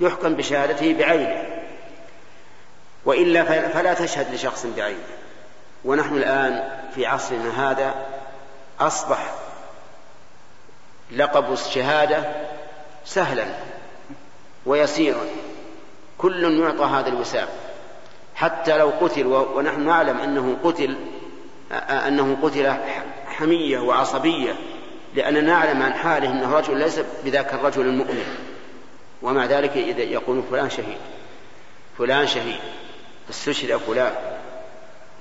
يحكم بشهادته بعينه. وإلا فلا تشهد لشخص بعينه. ونحن الآن في عصرنا هذا أصبح لقب الشهادة سهلا ويسيرا. كل يعطى هذا الوسام حتى لو قتل ونحن نعلم أنه قتل أنه قتل حمية وعصبية لأننا نعلم عن حاله أنه رجل ليس بذاك الرجل المؤمن. ومع ذلك يقول فلان شهيد فلان شهيد استشهد فلان.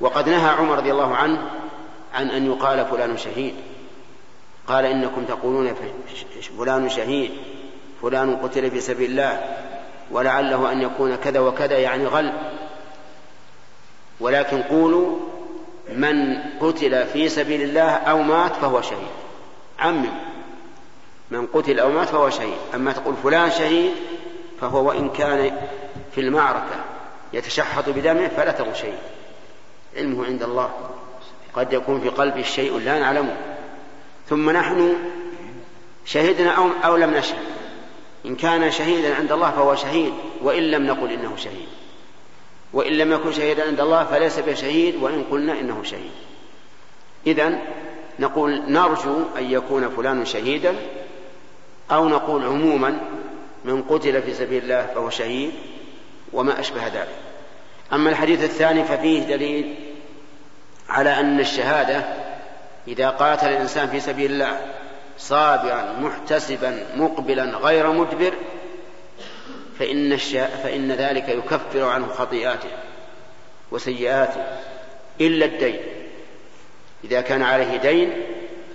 وقد نهى عمر رضي الله عنه عن أن يقال فلان شهيد. قال إنكم تقولون فلان شهيد فلان قتل في سبيل الله ولعله أن يكون كذا وكذا يعني غل. ولكن قولوا من قتل في سبيل الله أو مات فهو شهيد. عمم من قتل أو مات فهو شهيد. أما تقول فلان شهيد فهو وإن كان في المعركة يتشحط بدمه فلا تقول شهيد علمه عند الله. قد يكون في قلبه شيء لا نعلمه. ثم نحن شهدنا أو, أو لم نشهد. إن كان شهيدا عند الله فهو شهيد وإن لم نقل إنه شهيد. وإن لم يكن شهيدا عند الله فليس بشهيد وإن قلنا إنه شهيد. إذا نقول نرجو أن يكون فلان شهيدا أو نقول عموما من قتل في سبيل الله فهو شهيد وما أشبه ذلك. أما الحديث الثاني ففيه دليل على أن الشهادة إذا قاتل الإنسان في سبيل الله صابرا محتسبا مقبلا غير مدبر فإن. فإن ذلك يكفر عنه خطيئاته وسيئاته إلا الدين إذا كان عليه دين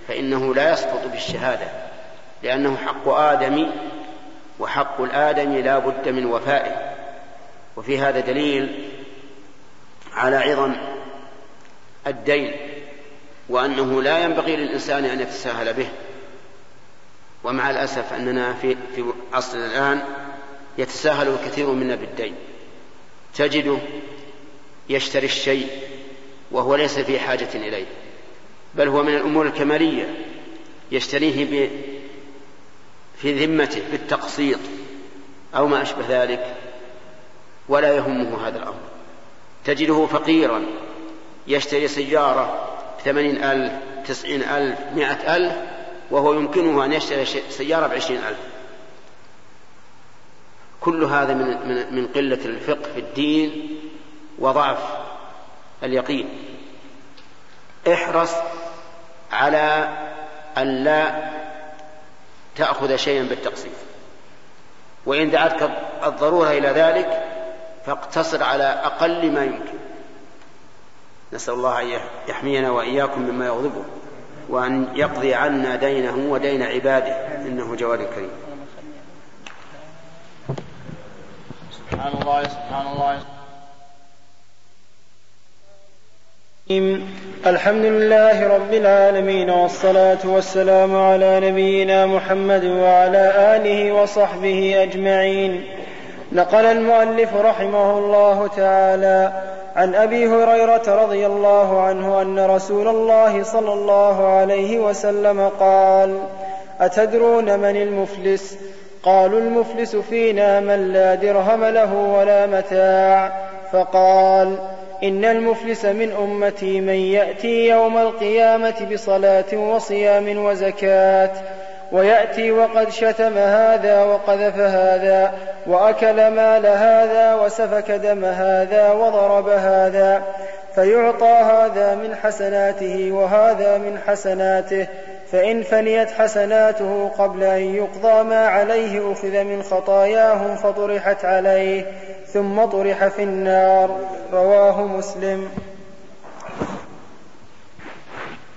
فإنه لا يسقط بالشهادة لأنه حق آدم وحق الآدم لا بد من وفائه وفي هذا دليل على عظم الدين وأنه لا ينبغي للإنسان أن يتساهل به. ومع الأسف أننا في, في عصرنا الآن يتساهل الكثير منا بالدين. تجده يشتري الشيء وهو ليس في حاجة إليه بل هو من الأمور الكمالية يشتريه في ذمته بالتقسيط أو ما أشبه ذلك ولا يهمه هذا الأمر. تجده فقيرا يشتري سيارة بثمانين ألف تسعين ألف مائة ألف وهو يمكنه أن يشتري سيارة بعشرين ألف. كل هذا من, من, من قلة الفقه في الدين وضعف اليقين. احرص على أن لا تأخذ شيئا بالتقسيط وإن دعتك الضرورة إلى ذلك فاقتصر على أقل ما يمكن. نسأل الله أن يحمينا وإياكم مما يغضبه وأن يقضي عنا دينه ودين عباده إنه جواد كريم. سبحان الله سبحان الله. الحمد لله رب العالمين والصلاة والسلام على نبينا محمد وعلى آله وصحبه أجمعين. نقل المؤلف رحمه الله تعالى عن أبي هريرة رضي الله عنه أن رسول الله صلى الله عليه وسلم قال أتدرون من المفلس؟ قالوا المفلس فينا من لا درهم له ولا متاع. فقال إن المفلس من أمتي من يأتي يوم القيامة بصلاة وصيام وزكاة. ويأتي وقد شتم هذا وقذف هذا وأكل مال هذا وسفك دم هذا وضرب هذا فيعطى هذا من حسناته وهذا من حسناته فإن فنيت حسناته قبل أن يقضى ما عليه أخذ من خطاياهم فطرحت عليه ثم طرح في النار. رواه مسلم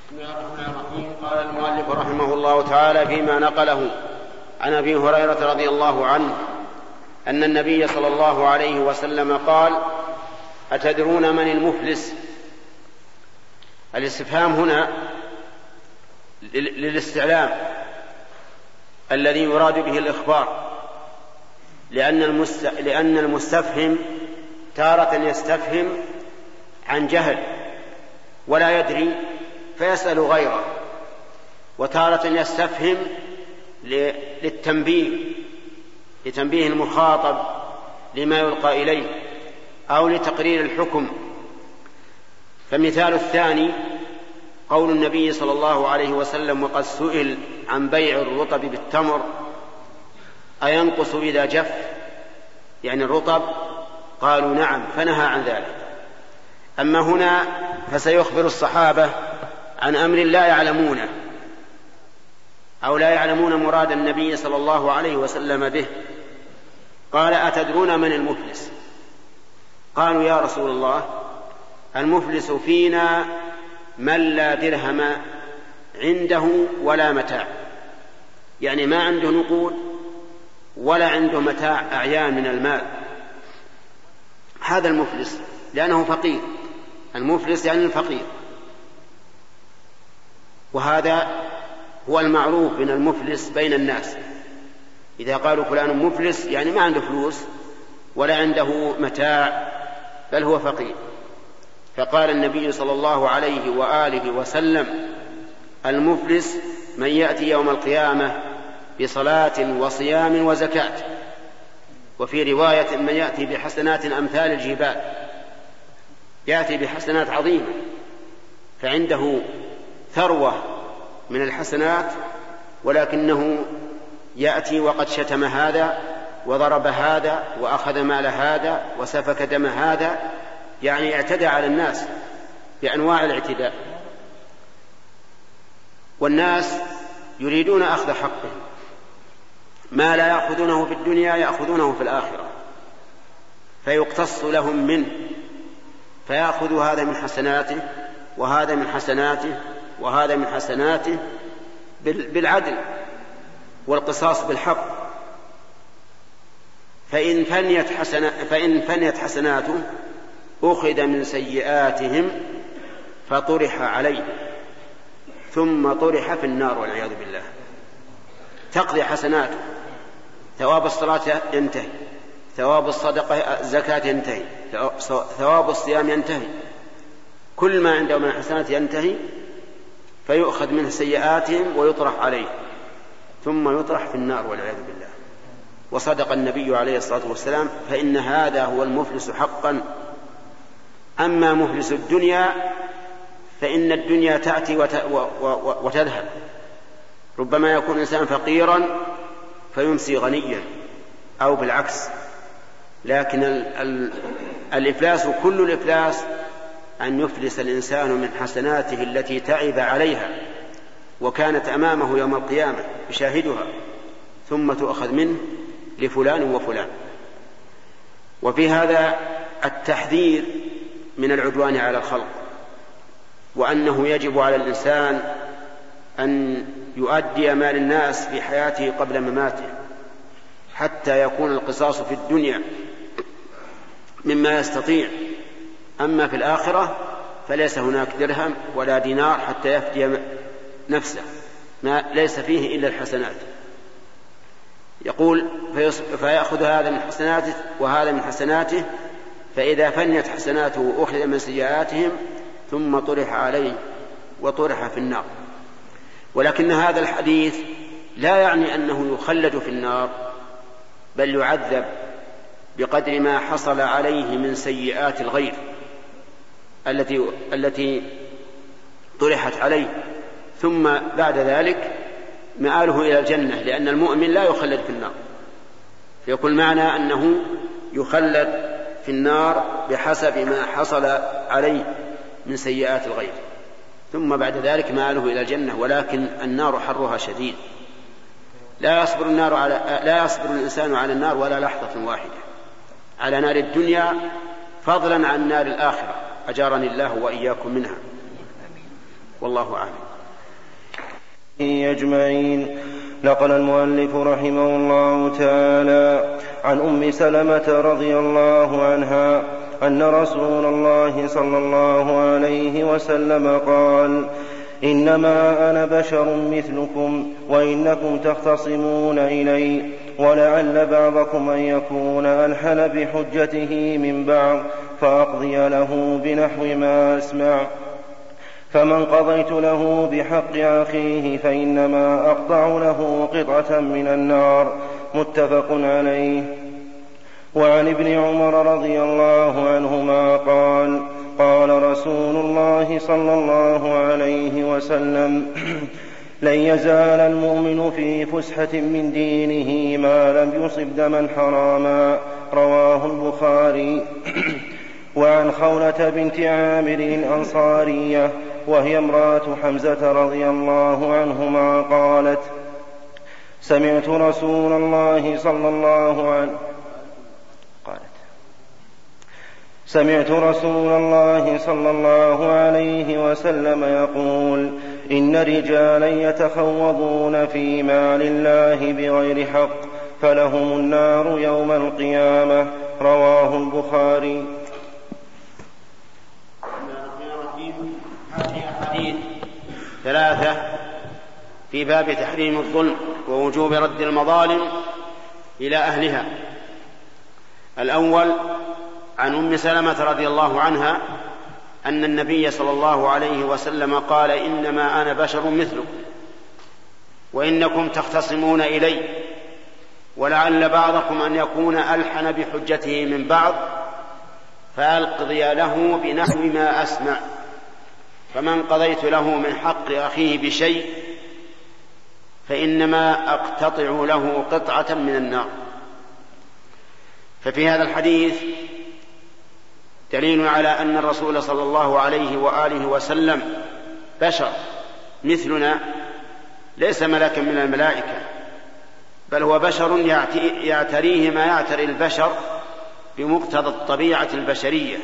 بسم الله الرحمن الرحيم قال المؤلف رحمه الله تعالى فيما نقله عن أبي هريرة رضي الله عنه أن النبي صلى الله عليه وسلم قال أتدرون من المفلس؟ الاستفهام هنا للاستعلام الذي يراد به الإخبار لأن المست... لأن المستفهم تارة يستفهم عن جهل ولا يدري فيسأل غيره. وتارة يستفهم للتنبيه لتنبيه المخاطب لما يلقى إليه أو لتقرير الحكم. فمثال الثاني قول النبي صلى الله عليه وسلم وقد سئل عن بيع الرطب بالتمر أينقص إذا جف؟ يعني الرطب؟ قالوا نعم فنهى عن ذلك. أما هنا فسيخبر الصحابة عن أمر لا يعلمونه. أو لا يعلمون مراد النبي صلى الله عليه وسلم به. قال أتدرون من المفلس؟ قالوا يا رسول الله المفلس فينا من لا درهم عنده ولا متاع. يعني ما عنده نقود ولا عنده متاع أعيان من المال. هذا المفلس لأنه فقير. المفلس يعني الفقير. وهذا هو المعروف من المفلس بين الناس. إذا قالوا فلان مفلس يعني ما عنده فلوس ولا عنده متاع بل هو فقير. فقال النبي صلى الله عليه وآله وسلم المفلس من يأتي يوم القيامة بصلاة وصيام وزكاة. وفي رواية من يأتي بحسنات أمثال الجبال يأتي بحسنات عظيمة فعنده ثروة من الحسنات ولكنه يأتي وقد شتم هذا وضرب هذا وأخذ مال هذا وسفك دم هذا. يعني اعتدى على الناس بأنواع الاعتداء. والناس يريدون أخذ حقهم ما لا يأخذونه في الدنيا يأخذونه في الآخرة. فيقتص لهم منه. فيأخذ هذا من حسناته وهذا من حسناته وهذا من حسناته بالعدل والقصاص بالحق. فإن فنيت حسنا فإن فنيت حسناته أخذ من سيئاتهم فطرح عليه ثم طرح في النار والعياذ بالله. تقضي حسناته ثواب الصلاة ينتهي ثواب الصدقة الزكاة ينتهي ثواب الصيام ينتهي كل ما عنده من الحسنات ينتهي فيؤخذ منه سيئاتهم ويطرح عليه ثم يطرح في النار والعياذ بالله. وصدق النبي عليه الصلاة والسلام فإن هذا هو المفلس حقا. أما مفلس الدنيا فإن الدنيا تأتي وتذهب. ربما يكون الإنسان فقيرا فيمسي غنيا أو بالعكس. لكن ال ال الإفلاس كل الإفلاس أن يفلس الإنسان من حسناته التي تعب عليها وكانت أمامه يوم القيامة يشاهدها ثم تؤخذ منه لفلان وفلان. وفي هذا التحذير من العدوان على الخلق وأنه يجب على الإنسان أن يؤدي مال الناس في حياته قبل مماته حتى يكون القصاص في الدنيا مما يستطيع. أما في الآخرة فليس هناك درهم ولا دينار حتى يفدي نفسه ما ليس فيه إلا الحسنات. يقول فيأخذ هذا من حسناته وهذا من حسناته فإذا فنيت حسناته أخذ من سيئاتهم ثم طرح عليه وطرح في النار. ولكن هذا الحديث لا يعني أنه يخلد في النار بل يعذب بقدر ما حصل عليه من سيئات الغير. التي التي طرحت عليه. ثم بعد ذلك مآله إلى الجنة لأن المؤمن لا يخلد في النار. فيقول معنى أنه يخلد في النار بحسب ما حصل عليه من سيئات الغير. ثم بعد ذلك مآله إلى الجنة ولكن النار حرها شديد. لا يصبر النار على لا يصبر الإنسان على النار ولا لحظة واحدة. على نار الدنيا فضلا عن نار الآخرة. أجارني الله وإياكم منها. والله أعلم. أجمعين. نقل المؤلف رحمه الله تعالى عن أم سلمة رضي الله عنها أن رسول الله صلى الله عليه وسلم قال إنما أنا بشر مثلكم وإنكم تختصمون إلي. ولعل بعضكم أن يكون ألحن بحجته من بعض فأقضي له بنحو ما أسمع. فمن قضيت له بحق أخيه فإنما أقطع له قطعة من النار. متفق عليه. وعن ابن عمر رضي الله عنهما قال قال رسول الله صلى الله عليه وسلم لن يزال المؤمن في فسحة من دينه ما لم يصب دما حراما. رواه البخاري. وعن خولة بنت عامر الأنصارية وهي امرأة حمزة رضي الله عنهما قالت سمعت رسول الله صلى الله عليه قالت سمعت رسول الله صلى الله عليه وسلم يقول إن رجالا يتخوضون في مال الله بغير حق فلهم النار يوم القيامة. رواه البخاري. ثلاثة في باب تحريم الظلم ووجوب رد المظالم إلى أهلها. الأول عن أم سلمة رضي الله عنها أن النبي صلى الله عليه وسلم قال إنما أنا بشر مثلكم وإنكم تختصمون إلي ولعل بعضكم أن يكون ألحن بحجته من بعض فألقضي له بنحو ما أسمع فمن قضيت له من حق أخيه بشيء فإنما أقتطع له قطعة من النار ففي هذا الحديث دليل على أن الرسول صلى الله عليه وآله وسلم بشر مثلنا ليس ملكا من الملائكة بل هو بشر يعتريه ما يعتري البشر بمقتضى الطبيعة البشرية.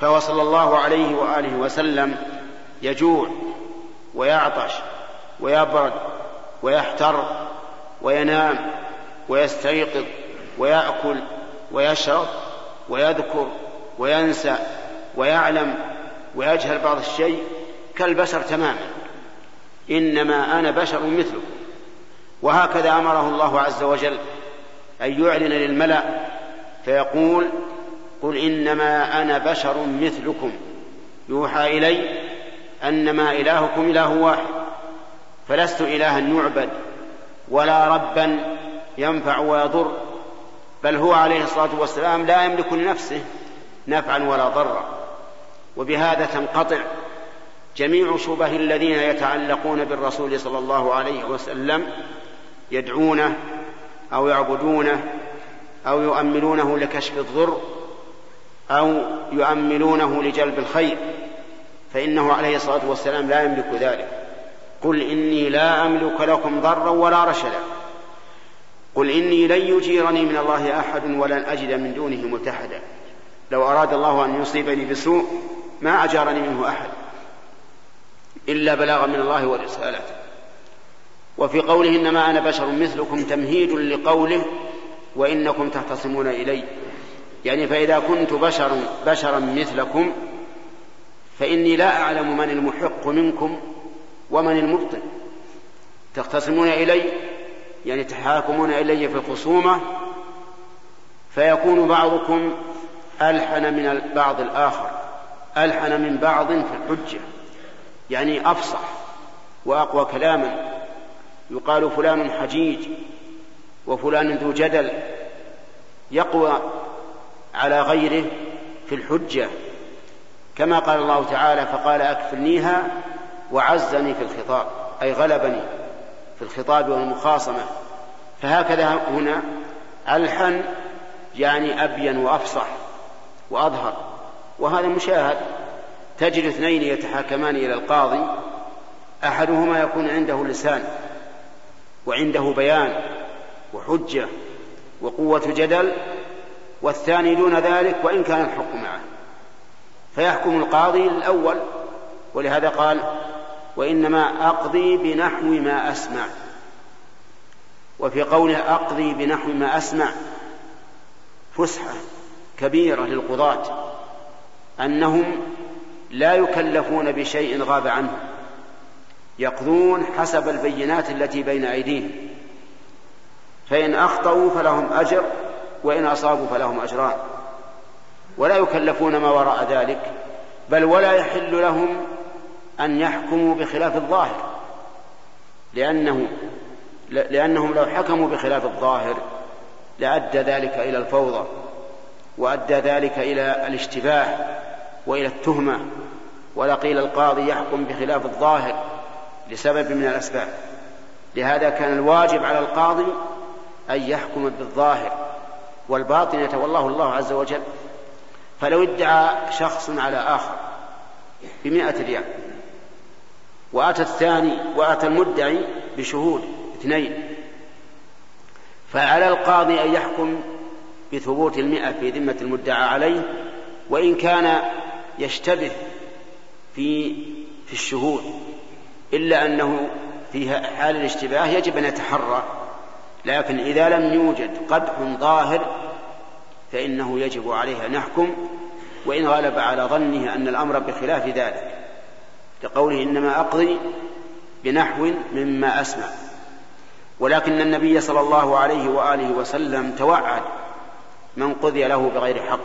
فهو صلى الله عليه وآله وسلم يجوع ويعطش ويبرد ويحتر وينام ويستيقظ ويأكل ويشرب ويذكر وينسى ويعلم ويجهل بعض الشيء كالبشر تماما. إنما أنا بشر مثلكم. وهكذا أمره الله عز وجل أن يعلن للملأ فيقول قل إنما أنا بشر مثلكم. يوحى إلي أنما إلهكم إله واحد فلست إلها يعبد ولا ربا ينفع ويضر بل هو عليه الصلاة والسلام لا يملك لنفسه نفعا ولا ضرا. وبهذا تنقطع جميع شبه الذين يتعلقون بالرسول صلى الله عليه وسلم يدعونه أو يعبدونه أو يؤملونه لكشف الضر أو يؤملونه لجلب الخير. فإنه عليه الصلاة والسلام لا يملك ذلك. قل إني لا أملك لكم ضرا ولا رشدا. قل إني لن يجيرني من الله أحد ولن أجد من دونه ملتحدا لو أراد الله أن يصيبني بسوء ما أجارني منه أحد إلا بلاغا من الله ورسالته وفي قوله إنما أنا بشر مثلكم تمهيد لقوله وإنكم تختصمون إلي. يعني فإذا كنت بشرا بشرا مثلكم فإني لا أعلم من المحق منكم ومن المبطل تختصمون إلي؟ يعني تحاكمون إلي في الخصومة؟ فيكون بعضكم ألحن من بعض الآخر ألحن من بعض في الحجة. يعني أفصح وأقوى كلاما. يقال فلان حجيج وفلان ذو جدل. يقوى على غيره في الحجة. كما قال الله تعالى فقال أكفلنيها وعزني في الخطاب. أي غلبني في الخطاب والمخاصمة. فهكذا هنا ألحن يعني أبين وأفصح. وأظهر. وهذا مشاهد تجد اثنين يتحاكمان إلى القاضي أحدهما يكون عنده لسان وعنده بيان وحجة وقوة جدل والثاني دون ذلك وإن كان الحق معه. فيحكم القاضي الأول ولهذا قال وإنما أقضي بنحو ما أسمع. وفي قوله أقضي بنحو ما أسمع فسحة. كبيرة للقضاة أنهم لا يكلفون بشيء غاب عنهم يقضون حسب البينات التي بين أيديهم فإن أخطأوا فلهم أجر وإن أصابوا فلهم أجران ولا يكلفون ما وراء ذلك بل ولا يحل لهم أن يحكموا بخلاف الظاهر لأنه لأنهم لو حكموا بخلاف الظاهر لأدى ذلك إلى الفوضى. وأدى ذلك إلى الاشتباه وإلى التهمة ولقيل القاضي يحكم بخلاف الظاهر لسبب من الأسباب. لهذا كان الواجب على القاضي أن يحكم بالظاهر والباطن يتولاه الله عز وجل. فلو ادعى شخص على آخر بمائة ريال وأتى الثاني وأتى المدعي بشهود اثنين فعلى القاضي أن يحكم بثبوت المئة في ذمة المدعى عليه وإن كان يشتبه في في الشهود إلا أنه في حال الاشتباه يجب أن يتحرى لكن إذا لم يوجد قدح ظاهر فإنه يجب عليه أن يحكم وإن غلب على ظنه أن الأمر بخلاف ذلك. لقوله إنما أقضي بنحو مما أسمع. ولكن النبي صلى الله عليه وآله وسلم توعد من قضي له بغير حق.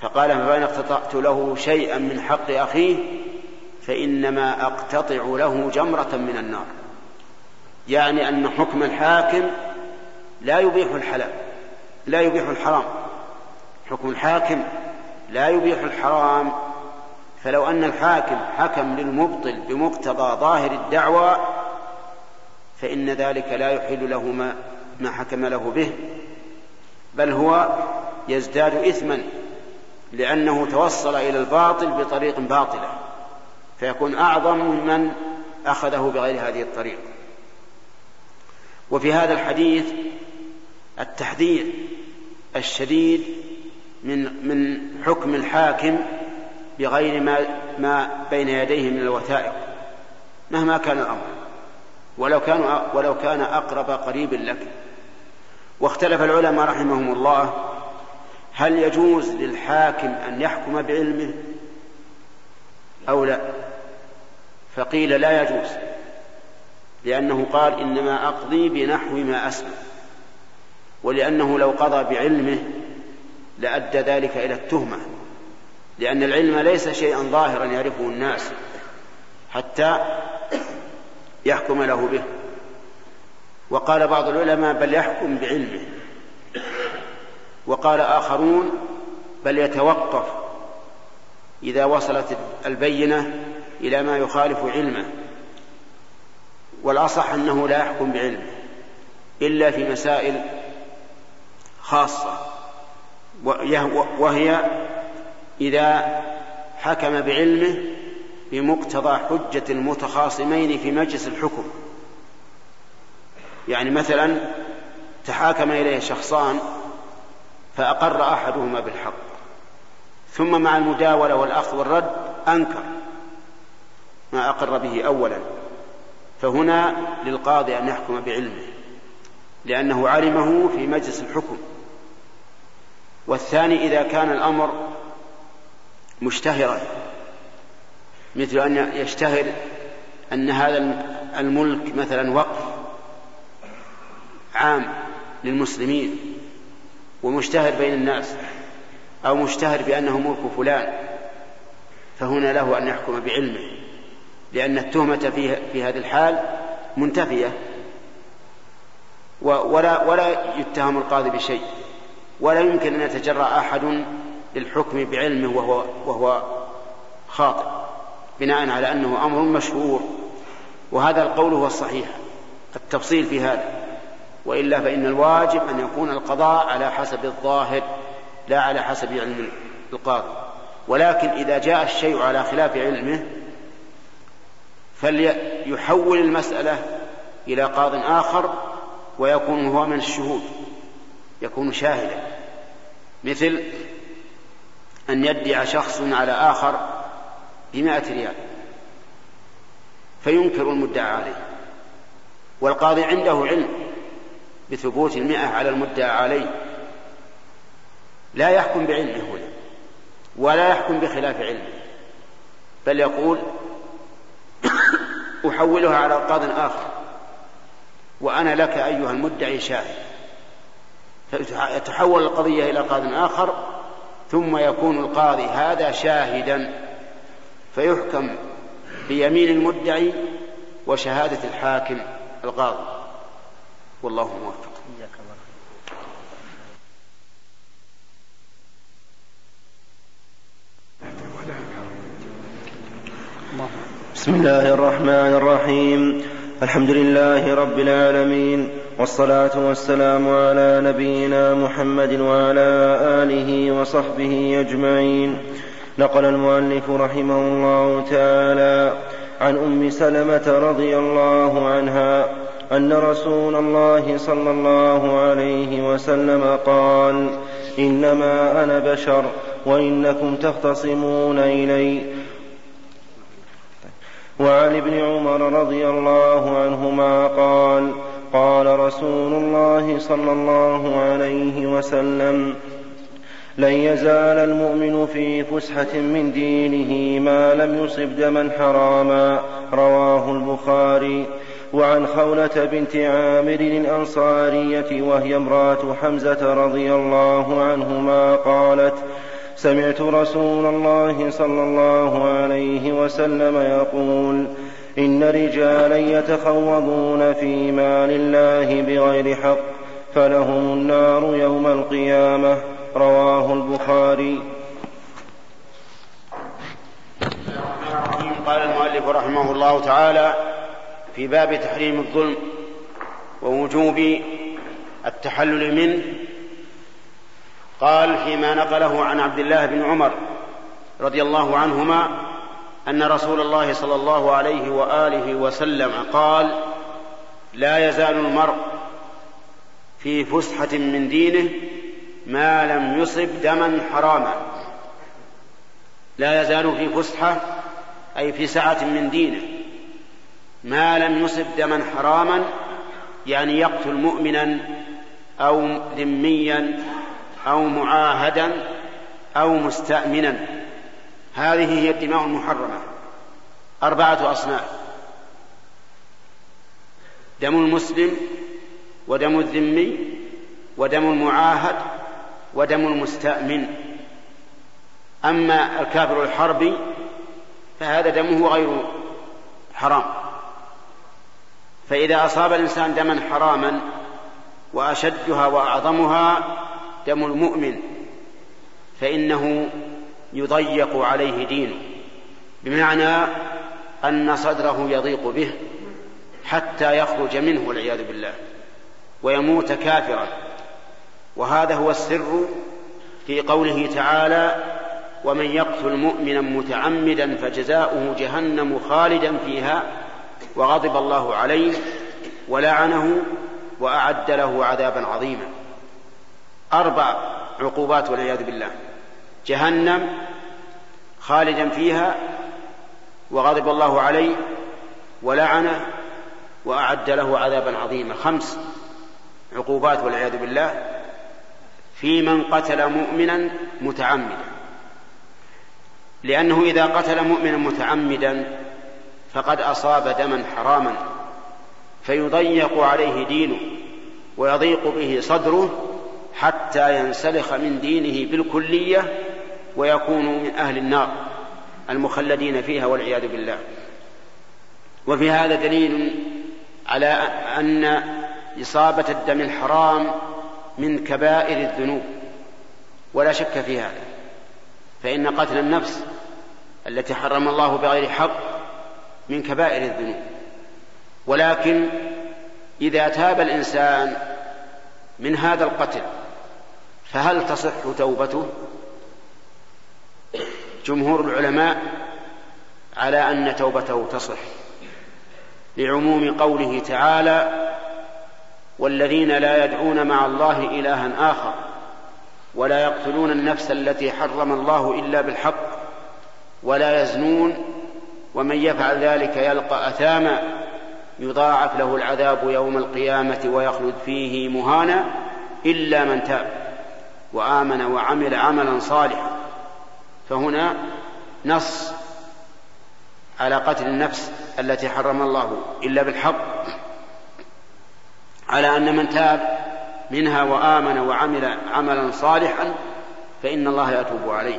فقال فإن اقتطعت له شيئا من حق أخيه فإنما أقتطع له جمرة من النار. يعني أن حكم الحاكم لا يبيح الحلال لا يبيح الحرام. حكم الحاكم لا يبيح الحرام. فلو أن الحاكم حكم للمبطل بمقتضى ظاهر الدعوى فإن ذلك لا يحل له ما, ما حكم له به. بل هو يزداد إثما لأنه توصل إلى الباطل بطريق باطلة فيكون أعظم ممن أخذه بغير هذه الطريقة وفي هذا الحديث التحذير الشديد من من حكم الحاكم بغير ما ما بين يديه من الوثائق مهما كان الأمر ولو كان ولو كان أقرب قريب لك. واختلف العلماء رحمهم الله هل يجوز للحاكم أن يحكم بعلمه أو لا؟ فقيل لا يجوز لأنه قال إنما أقضي بنحو ما اسمع ولأنه لو قضى بعلمه لأدى ذلك إلى التهمة لأن العلم ليس شيئا ظاهرا يعرفه الناس حتى يحكم له به. وقال بعض العلماء بل يحكم بعلمه. وقال آخرون بل يتوقف إذا وصلت البينة إلى ما يخالف علمه. والأصح أنه لا يحكم بعلمه إلا في مسائل خاصة. وهي إذا حكم بعلمه بمقتضى حجة المتخاصمين في مجلس الحكم. يعني مثلا تحاكم إليه شخصان فأقر أحدهما بالحق ثم مع المداولة والأخذ والرد أنكر ما أقر به أولا فهنا للقاضي أن يحكم بعلمه لأنه علمه في مجلس الحكم. والثاني إذا كان الأمر مشتهرا مثل أن يشتهر أن هذا الملك مثلا وقف عام للمسلمين ومشتهر بين الناس أو مشتهر بأنه ملك فلان فهنا له أن يحكم بعلمه لأن التهمة في, في هذه الحال منتفية ولا ولا يتهم القاضي بشيء ولا يمكن أن يتجرأ أحد للحكم بعلمه وهو وهو خاطئ بناء على أنه أمر مشهور وهذا القول هو الصحيح التفصيل في هذا. وإلا فإن الواجب أن يكون القضاء على حسب الظاهر لا على حسب علم القاضي. ولكن إذا جاء الشيء على خلاف علمه فليحول المسألة إلى قاض آخر ويكون هو من الشهود يكون شاهدا. مثل أن يدعي شخص على آخر بمائة ريال فينكر المدعى عليه. والقاضي عنده علم بثبوت المئة على المدعى عليه. لا يحكم بعلمه هنا ولا يحكم بخلاف علمه بل يقول أحولها على قاض آخر. وأنا لك أيها المدعي شاهد. فتحول القضية إلى قاض آخر ثم يكون القاضي هذا شاهدا. فيحكم بيمين المدعي وشهادة الحاكم القاضي. والله موفق. بسم الله الرحمن الرحيم. الحمد لله رب العالمين والصلاة والسلام على نبينا محمد وعلى آله وصحبه أجمعين. نقل المؤلف رحمه الله تعالى عن أم سلمة رضي الله عنها أن رسول الله صلى الله عليه وسلم قال إنما أنا بشر وإنكم تختصمون إلي. وعن ابن عمر رضي الله عنهما قال قال رسول الله صلى الله عليه وسلم لن يزال المؤمن في فسحة من دينه ما لم يصب دما حراما. رواه البخاري. وعن خولة بنت عامر الأنصارية وهي امرأة حمزة رضي الله عنهما قالت سمعت رسول الله صلى الله عليه وسلم يقول إن رجالا يتخوضون في مال الله بغير حق فلهم النار يوم القيامة. رواه البخاري. قال المؤلف رحمه الله تعالى في باب تحريم الظلم ووجوب التحلل منه. قال فيما نقله عن عبد الله بن عمر رضي الله عنهما أن رسول الله صلى الله عليه وآله وسلم قال لا يزال المرء في فسحة من دينه ما لم يصب دما حراما. لا يزال في فسحة أي في سعة من دينه. ما لم يصب دما حراما يعني يقتل مؤمنا أو ذميا أو معاهدا أو مستأمنا. هذه هي الدماء المحرمة. أربعة أصناف. دم المسلم ودم الذمي ودم المعاهد ودم المستأمن. أما الكافر الحربي فهذا دمه غير حرام. فإذا أصاب الإنسان دما حراما وأشدها وأعظمها دم المؤمن فإنه يضيق عليه دينه بمعنى أن صدره يضيق به حتى يخرج منه والعياذ بالله ويموت كافرا. وهذا هو السر في قوله تعالى ومن يقتل مؤمنا متعمدا فجزاؤه جهنم خالدا فيها وغضب الله عليه ولعنه وأعد له عذابا عظيما. أربع عقوبات والعياذ بالله. جهنم خالدا فيها وغضب الله عليه ولعنه وأعد له عذابا عظيما. خمس عقوبات والعياذ بالله. في من قتل مؤمنا متعمدا. لأنه إذا قتل مؤمنا متعمدا فقد أصاب دما حراما فيضيق عليه دينه ويضيق به صدره حتى ينسلخ من دينه بالكلية ويكون من أهل النار المخلدين فيها والعياذ بالله. وفي هذا دليل على أن إصابة الدم الحرام من كبائر الذنوب ولا شك في هذا فإن قتل النفس التي حرم الله بغير حق من كبائر الذنوب. ولكن إذا تاب الإنسان من هذا القتل فهل تصح توبته؟ جمهور العلماء على أن توبته تصح لعموم قوله تعالى والذين لا يدعون مع الله إلها آخر ولا يقتلون النفس التي حرم الله إلا بالحق ولا يزنون ومن يفعل ذلك يلقى أثاما يضاعف له العذاب يوم القيامة ويخلد فيه مهانا إلا من تاب وآمن وعمل عملا صالحا. فهنا نص على قتل النفس التي حرم الله إلا بالحق على أن من تاب منها وآمن وعمل عملا صالحا فإن الله يتوب عليه.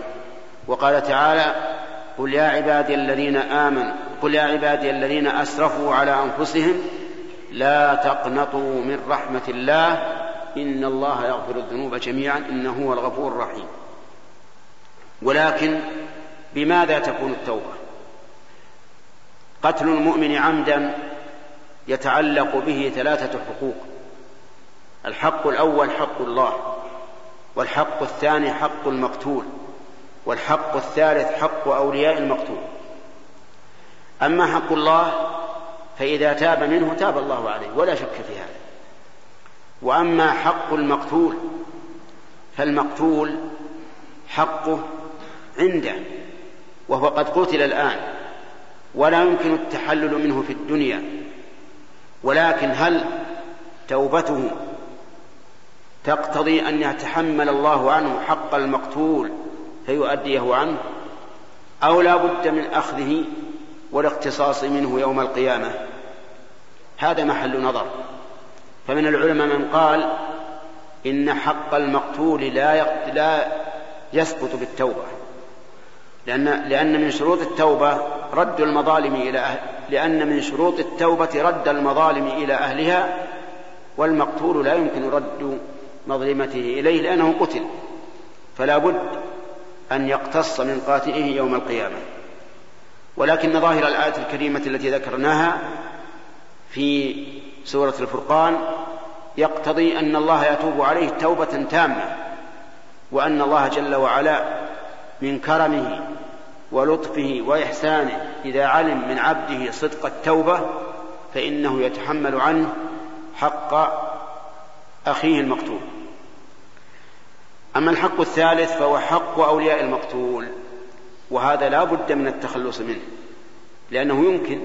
وقال تعالى قل يا عبادي الذين آمنوا قل يا عبادي الذين أسرفوا على أنفسهم لا تقنطوا من رحمة الله إن الله يغفر الذنوب جميعا إنه هو الغفور الرحيم. ولكن بماذا تكون التوبة؟ قتل المؤمن عمدا يتعلق به ثلاثة حقوق. الحق الأول حق الله والحق الثاني حق المقتول. والحق الثالث حق أولياء المقتول أما حق الله فإذا تاب منه تاب الله عليه ولا شك في هذا. وأما حق المقتول فالمقتول حقه عنده وهو قد قتل الآن ولا يمكن التحلل منه في الدنيا. ولكن هل توبته تقتضي أن يتحمل الله عنه حق المقتول فيؤديه عنه أو لا بد من أخذه والاقتصاص منه يوم القيامة. هذا محل نظر. فمن العلماء من قال إن حق المقتول لا لا يسقط بالتوبة لأن لأن من شروط التوبة رد المظالم إلى أهل لأن من شروط التوبة رد المظالم إلى أهلها والمقتول لا يمكن رد مظلمته إليه لأنه قتل. فلا بد أن يقتص من قاتله يوم القيامة. ولكن ظاهر الآية الكريمة التي ذكرناها في سورة الفرقان يقتضي أن الله يتوب عليه توبة تامة وأن الله جل وعلا من كرمه ولطفه وإحسانه إذا علم من عبده صدق التوبة فإنه يتحمل عنه حق أخيه المقتول. أما الحق الثالث فهو حق أولياء المقتول وهذا لا بد من التخلص منه لأنه يمكن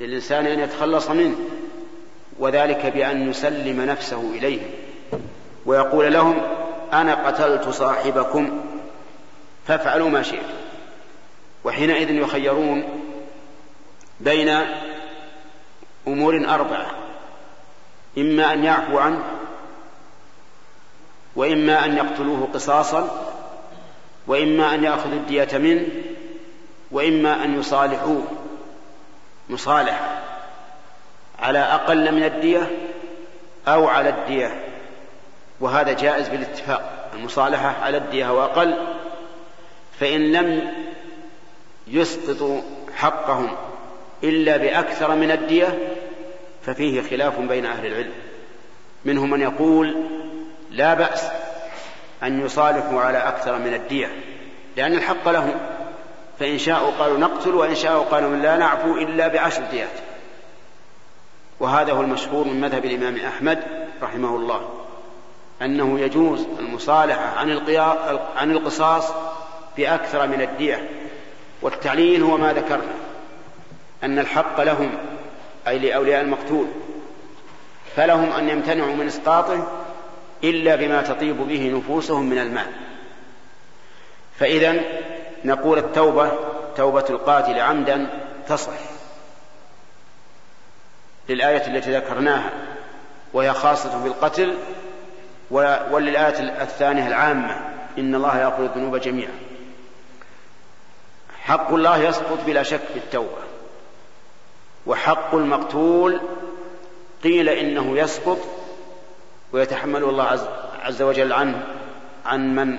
للإنسان أن يتخلص منه وذلك بأن يسلم نفسه إليهم ويقول لهم أنا قتلت صاحبكم فافعلوا ما شئتم وحينئذ يخيرون بين أمور أربعة إما أن يعفو عنه وإما أن يقتلوه قصاصا وإما أن يأخذوا الدية منه وإما أن يصالحوه. مصالحة على أقل من الدية أو على الدية. وهذا جائز بالاتفاق. المصالحة على الدية وأقل فإن لم يسقطوا حقهم إلا بأكثر من الدية ففيه خلاف بين أهل العلم. منهم من يقول لا بأس أن يصالحوا على أكثر من الدية لأن الحق لهم. فإن شاءوا قالوا نقتل وإن شاءوا قالوا لا نعفو إلا بعشر ديات. وهذا هو المشهور من مذهب الإمام أحمد رحمه الله أنه يجوز المصالحة عن عن القصاص بأكثر من الدية. والتعليل هو ما ذكرنا أن الحق لهم أي لأولياء المقتول. فلهم أن يمتنعوا من إسقاطه إلا بما تطيب به نفوسهم من المال. فإذا نقول التوبة توبة القاتل عمدا تصح للآية التي ذكرناها وهي خاصة بالقتل وللآية الثانية العامة إن الله يغفر الذنوب جميعا. حق الله يسقط بلا شك بالتوبة وحق المقتول قيل إنه يسقط ويتحمل الله عز, عز وجل عنه عن من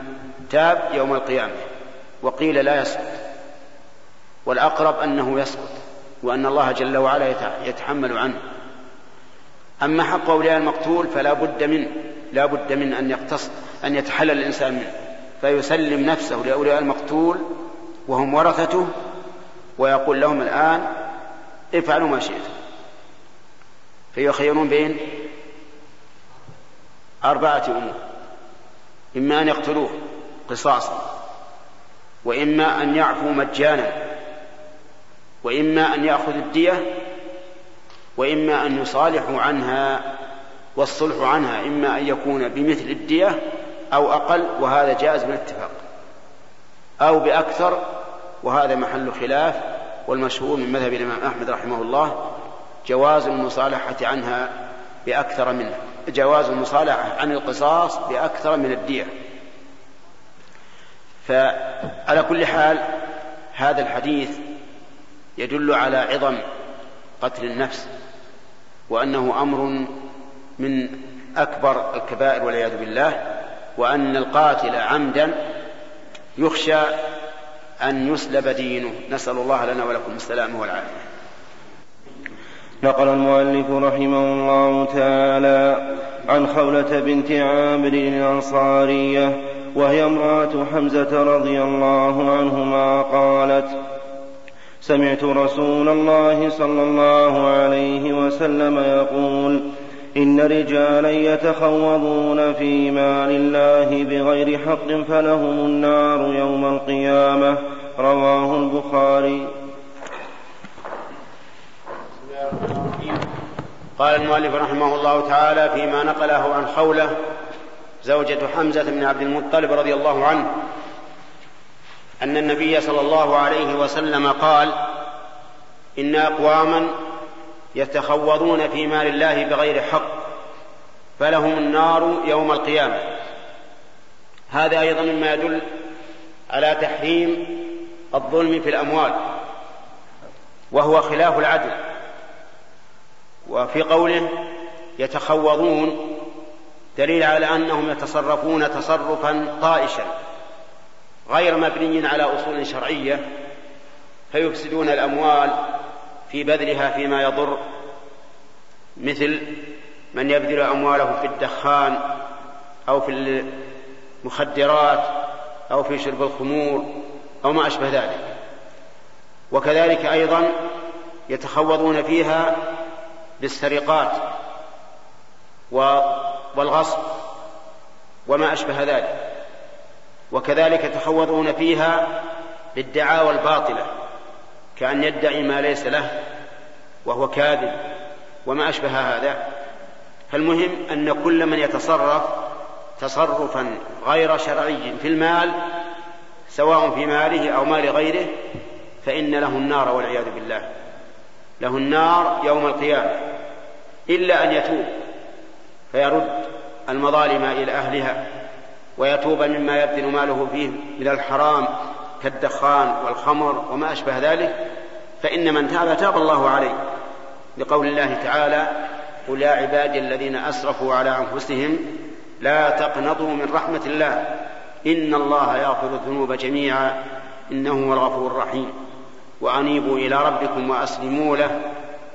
تاب يوم القيامة وقيل لا يسقط. والأقرب أنه يسقط وأن الله جل وعلا يتحمل عنه. أما حق أولياء المقتول فلا بد منه لا بد من أن يقتص أن يتحلل الإنسان منه. فيسلم نفسه لأولياء المقتول وهم ورثته ويقول لهم الآن افعلوا ما شئتم. فيخيرون بين أربعة أمور. إما أن يقتلوه قصاصا وإما أن يعفوا مجانا وإما أن يأخذ الدية وإما أن يصالحوا عنها والصلح عنها إما أن يكون بمثل الدية أو أقل وهذا جائز بالاتفاق أو بأكثر وهذا محل خلاف والمشهور من مذهب الإمام أحمد رحمه الله جواز المصالحة عنها بأكثر منه. جواز المصالحة عن القصاص بأكثر من الدية. فعلى كل حال هذا الحديث يدل على عظم قتل النفس وأنه أمر من أكبر الكبائر والعياذ بالله وأن القاتل عمدا يخشى أن يسلب دينه. نسأل الله لنا ولكم السلامة والعافية. نقل المؤلف رحمه الله تعالى عن خولة بنت عامر الأنصارية وهي امرأة حمزة رضي الله عنهما قالت سمعت رسول الله صلى الله عليه وسلم يقول إن رجالا يتخوضون في مال الله بغير حق فلهم النار يوم القيامة رواه البخاري. قال المؤلف رحمه الله تعالى فيما نقله عن خولة زوجة حمزة بن عبد المطلب رضي الله عنه أن النبي صلى الله عليه وسلم قال إن أقواما يتخوضون في مال الله بغير حق فلهم النار يوم القيامة. هذا أيضا مما يدل على تحريم الظلم في الأموال وهو خلاف العدل. وفي قوله يتخوضون دليل على أنهم يتصرفون تصرفا طائشا غير مبني على أصول شرعية فيفسدون الأموال في بذلها فيما يضر مثل من يبذل أمواله في الدخان أو في المخدرات أو في شرب الخمور أو ما أشبه ذلك. وكذلك أيضا يتخوضون فيها بالسرقات والغصب وما أشبه ذلك. وكذلك يتخوضون فيها بالدعاوى الباطلة كأن يدعي ما ليس له وهو كاذب وما أشبه هذا. فالمهم أن كل من يتصرف تصرفا غير شرعي في المال سواء في ماله أو مال غيره فإن له النار والعياذ بالله. له النار يوم القيامة. إلا أن يتوب فيرد المظالم إلى أهلها ويتوب مما يبذل ماله فيه من الحرام كالدخان والخمر وما أشبه ذلك. فإن من تاب تاب الله عليه. لقول الله تعالى قل يا عبادي الذين أسرفوا على أنفسهم لا تقنطوا من رحمة الله إن الله يغفر الذنوب جميعا إنه هو الغفور الرحيم وأنيبوا إلى ربكم وأسلموا له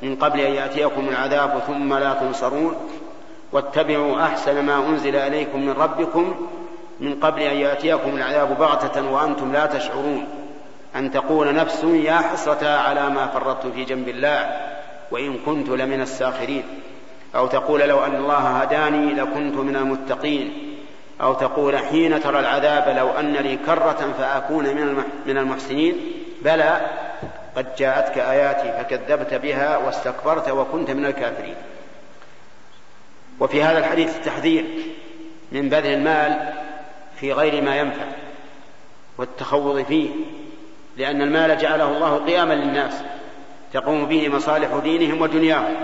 من قبل أن يأتيكم العذاب ثم لا تنصرون. واتبعوا أحسن ما أنزل إليكم من ربكم من قبل أن يأتيكم العذاب بغتة وأنتم لا تشعرون. أن تقول نفس يا حسرة على ما فرطت في جنب الله وإن كنت لمن الساخرين. أو تقول لو أن الله هداني لكنت من المتقين. أو تقول حين ترى العذاب لو أن لي كرة فأكون من المحسنين. بلى قد جاءتك آياتي فكذبت بها واستكبرت وكنت من الكافرين. وفي هذا الحديث التحذير من بذل المال في غير ما ينفع والتخوض فيه لأن المال جعله الله قياما للناس تقوم به مصالح دينهم ودنياهم.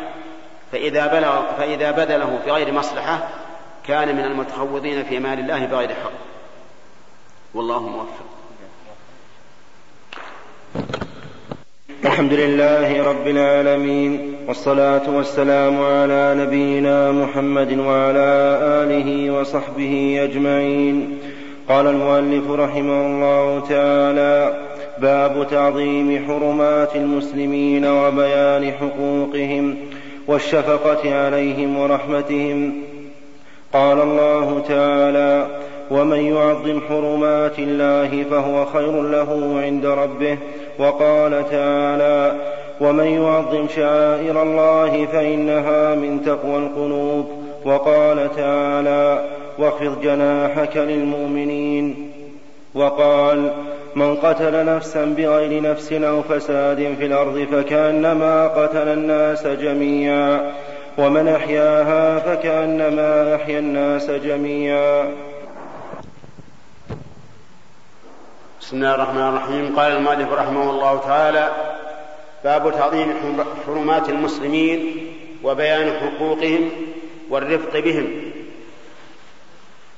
فإذا بلغ فإذا بذله في غير مصلحة كان من المتخوضين في مال الله بغير حق. والله موفق. الحمد لله رب العالمين والصلاة والسلام على نبينا محمد وعلى آله وصحبه أجمعين. قال المؤلف رحمه الله تعالى باب تعظيم حرمات المسلمين وبيان حقوقهم والشفقة عليهم ورحمتهم. قال الله تعالى ومن يعظم حرمات الله فهو خير له عند ربه وقال تعالى ومن يعظم شعائر الله فإنها من تقوى القلوب. وقال تعالى واخفض جناحك للمؤمنين. وقال من قتل نفسا بغير نفس أو فساد في الأرض فكأنما قتل الناس جميعا ومن أحياها فكأنما أحيا الناس جميعا. بسم الله الرحمن الرحيم. قال المؤلف رحمه الله تعالى باب تعظيم حرمات المسلمين وبيان حقوقهم والرفق بهم.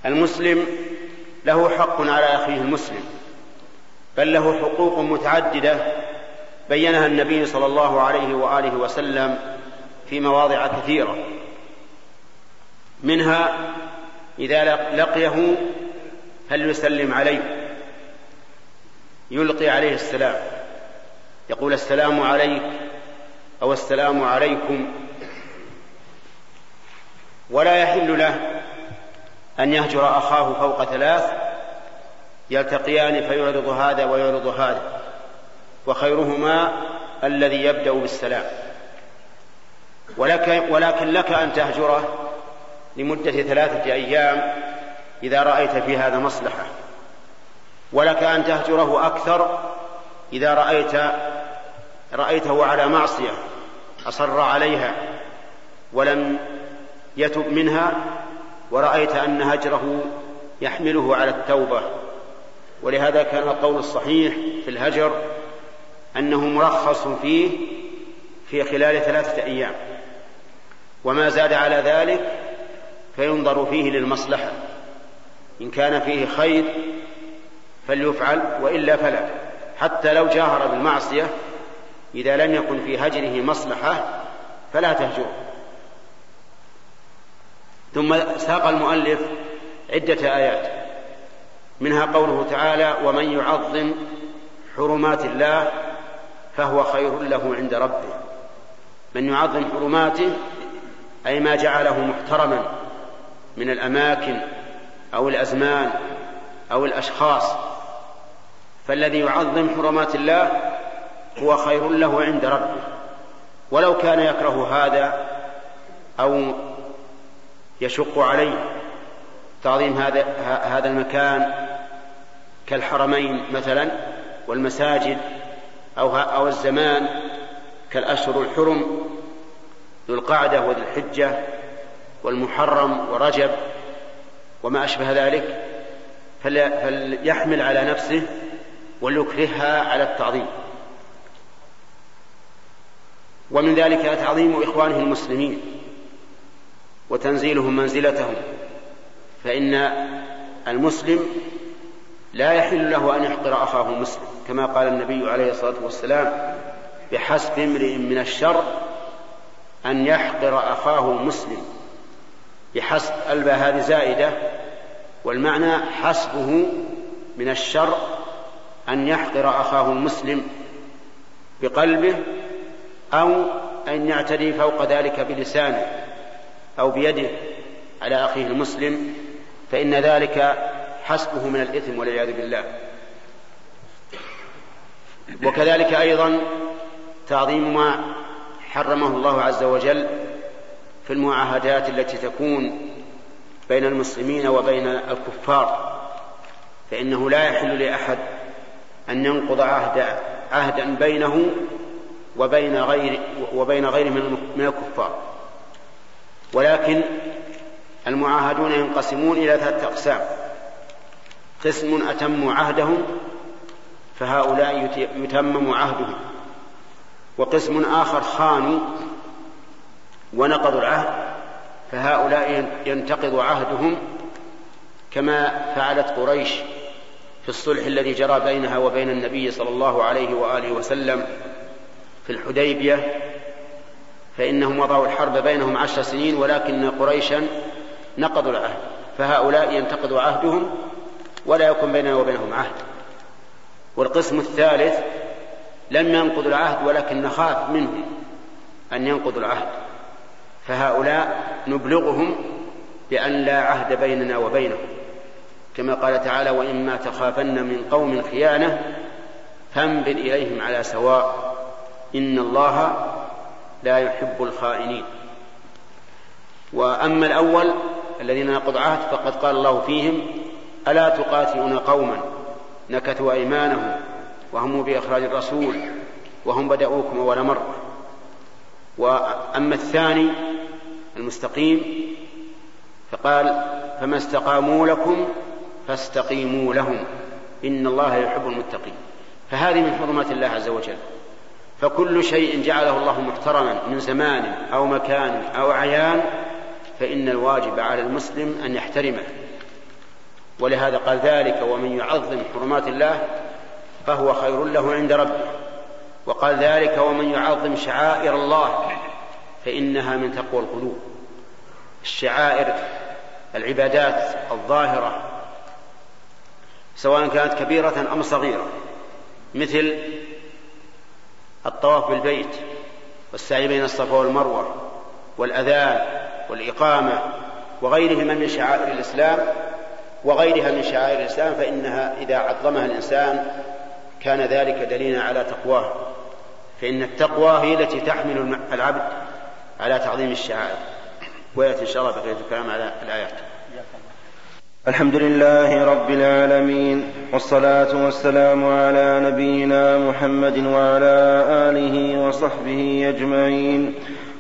المسلم له حق على أخيه المسلم بل له حقوق متعددة بينها النبي صلى الله عليه وآله وسلم في مواضع كثيرة. منها إذا لقيه هل يسلم عليه؟ يلقي عليه السلام. يقول السلام عليك أو السلام عليكم. ولا يحل له أن يهجر أخاه فوق ثلاث يلتقيان فيعرض هذا ويعرض هذا. وخيرهما الذي يبدأ بالسلام. ولك ولكن لك أن تهجره لمدة ثلاثة أيام إذا رأيت في هذا مصلحة. ولك أن تهجره أكثر إذا رأيت رأيته على معصية أصر عليها ولم يتب منها ورأيت أن هجره يحمله على التوبة ولهذا كان القول الصحيح في الهجر أنه مرخص فيه في خلال ثلاثة أيام وما زاد على ذلك فينظر فيه للمصلحة إن كان فيه خير فليفعل وإلا فلا. حتى لو جاهر بالمعصية إذا لم يكن في هجره مصلحة فلا تهجره ثم ساق المؤلف عدة آيات. منها قوله تعالى ومن يعظم حرمات الله فهو خير له عند ربه. من يعظم حرماته أي ما جعله محترما من الأماكن أو الأزمان أو الأشخاص فالذي يعظم حرمات الله هو خير له عند ربه. ولو كان يكره هذا أو يشق عليه تعظيم هذا هذا المكان كالحرمين مثلا والمساجد أو أو الزمان كالأشهر الحرم ذو القعدة وذو الحجة والمحرم ورجب وما أشبه ذلك فليحمل على نفسه وليكرهها على التعظيم. ومن ذلك تعظيم إخوانه المسلمين وتنزيلهم منزلتهم. فإن المسلم لا يحل له أن يحقر أخاه المسلم كما قال النبي عليه الصلاة والسلام بحسب امرئ من الشر أن يحقر أخاه المسلم بحسب الباء هذه زائدة والمعنى حسبه من الشر أن يحقر أخاه المسلم بقلبه أو أن يعتدي فوق ذلك بلسانه أو بيده على أخيه المسلم فإن ذلك حسبه من الإثم والعياذ بالله. وكذلك أيضا تعظيم ما حرمه الله عز وجل في المعاهدات التي تكون بين المسلمين وبين الكفار فإنه لا يحل لأحد أن ينقض عهد عهدا بينه وبين غير وبين غيره من الكفار. ولكن المعاهدون ينقسمون إلى ثلاثة أقسام. قسم أتموا عهدهم فهؤلاء يتمم عهدهم. وقسم آخر خانوا ونقضوا العهد فهؤلاء ينتقض عهدهم كما فعلت قريش في الصلح الذي جرى بينها وبين النبي صلى الله عليه وآله وسلم في الحديبية فإنهم وضعوا الحرب بينهم عشر سنين ولكن قريشا نقضوا العهد فهؤلاء ينتقض عهدهم ولا يكون بيننا وبينهم عهد. والقسم الثالث لم ينقضوا العهد ولكن نخاف منهم أن ينقضوا العهد. فهؤلاء نبلغهم بأن لا عهد بيننا وبينهم. كما قال تعالى وإما تخافن من قوم خيانة فانبذ إليهم على سواء إن الله لا يحب الخائنين. وأما الأول الذين نقض عهد فقد قال الله فيهم ألا تقاتلون قوما نكثوا أيمانهم وهموا بإخراج الرسول وهم بدأوكم أول مرة. وأما الثاني المستقيم فقال فما استقاموا لكم فاستقيموا لهم. إن الله يحب المتقين. فهذه من حرمات الله عز وجل. فكل شيء جعله الله محترما من زمان أو مكان أو عيان فإن الواجب على المسلم أن يحترمه. ولهذا قال ذلك ومن يعظم حرمات الله فهو خير له عند ربه. وقال ذلك ومن يعظم شعائر الله فإنها من تقوى القلوب. الشعائر العبادات الظاهرة سواء كانت كبيرة أم صغيرة مثل الطواف بالبيت والسعي بين الصفا والمروة والأذان والإقامة وغيرهما من شعائر الإسلام وغيرها من شعائر الإسلام فإنها إذا عظمها الإنسان كان ذلك دليلا على تقواه. فإن التقوى هي التي تحمل العبد على تعظيم الشعائر. ويأتي إن شاء الله بقية الكلام على الآيات. الحمد لله رب العالمين والصلاة والسلام على نبينا محمد وعلى آله وصحبه أجمعين.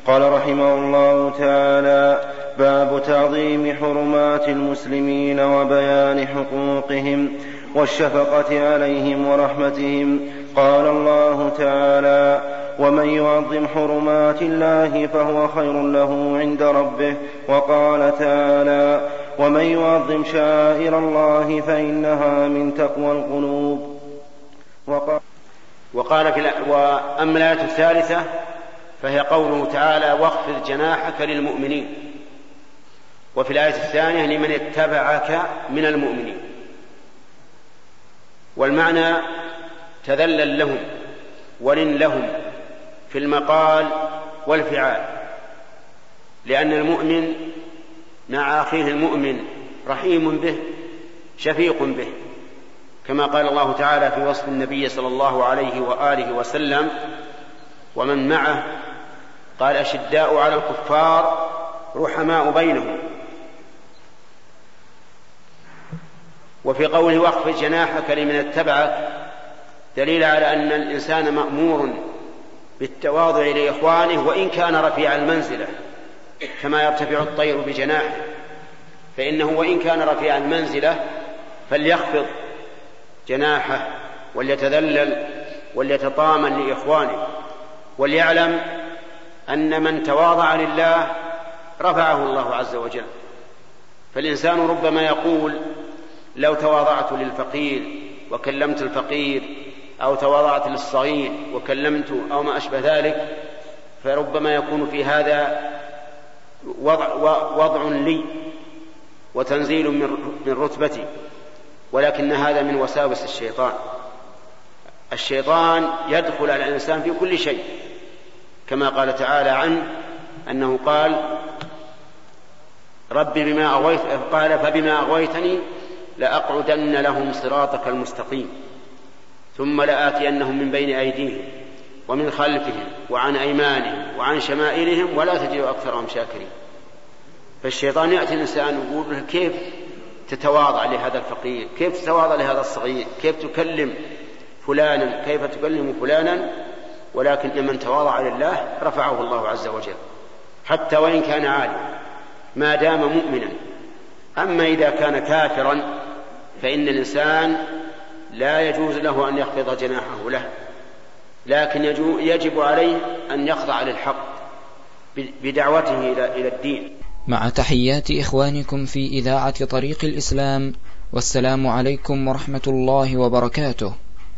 قال رحمه الله تعالى باب تعظيم حرمات المسلمين وبيان حقوقهم والشفقة عليهم ورحمتهم. قال الله تعالى ومن يعظم حرمات الله فهو خير له عند ربه. وقال تعالى ومن يعظم شائر الله فإنها من تقوى القلوب. وقال, وقال في وأما الآية الثالثة فهي قوله تعالى واخفض جناحك للمؤمنين. وفي الآية الثانية لمن اتبعك من المؤمنين. والمعنى تذلل لهم ولن لهم في المقال والفعال. لأن المؤمن مع أخيه المؤمن رحيم به شفيق به. كما قال الله تعالى في وصف النبي صلى الله عليه وآله وسلم ومن معه قال أشداء على الكفار رحماء بينهم. وفي قوله واخفض جناحك لمن اتبعك دليل على أن الإنسان مأمور بالتواضع لإخوانه وإن كان رفيع المنزلة. كما يرتفع الطير بجناحه. فإنه وإن كان رفيع المنزلة فليخفض جناحه وليتذلل وليتطامن لإخوانه. وليعلم أن من تواضع لله رفعه الله عز وجل. فالإنسان ربما يقول لو تواضعت للفقير وكلمت الفقير أو تواضعت للصغير وكلمت أو ما أشبه ذلك فربما يكون في هذا وضع, وضع لي وتنزيل من رتبتي ولكن هذا من وساوس الشيطان. الشيطان يدخل على الإنسان في كل شيء كما قال تعالى عنه أنه قال رب بما أغويت قال فبما أغويتني لأقعدن لهم صراطك المستقيم ثم لآتينهم من بين أيديهم. ومن خلفهم وعن أيمانهم وعن شمائلهم ولا تجد أكثرهم شاكرين. فالشيطان يأتي الإنسان ويقول له كيف تتواضع لهذا الفقير؟ كيف تتواضع لهذا الصغير؟ كيف تكلم فلانا؟ كيف تكلم فلانا؟ ولكن من تواضع لله رفعه الله عز وجل. حتى وإن كان عالما ما دام مؤمنا. أما إذا كان كافرا فإن الإنسان لا يجوز له أن يخفض جناحه له. لكن يجب عليه أن يخضع للحق بدعوته إلى الدين. مع تحيات إخوانكم في إذاعة طريق الإسلام والسلام عليكم ورحمة الله وبركاته.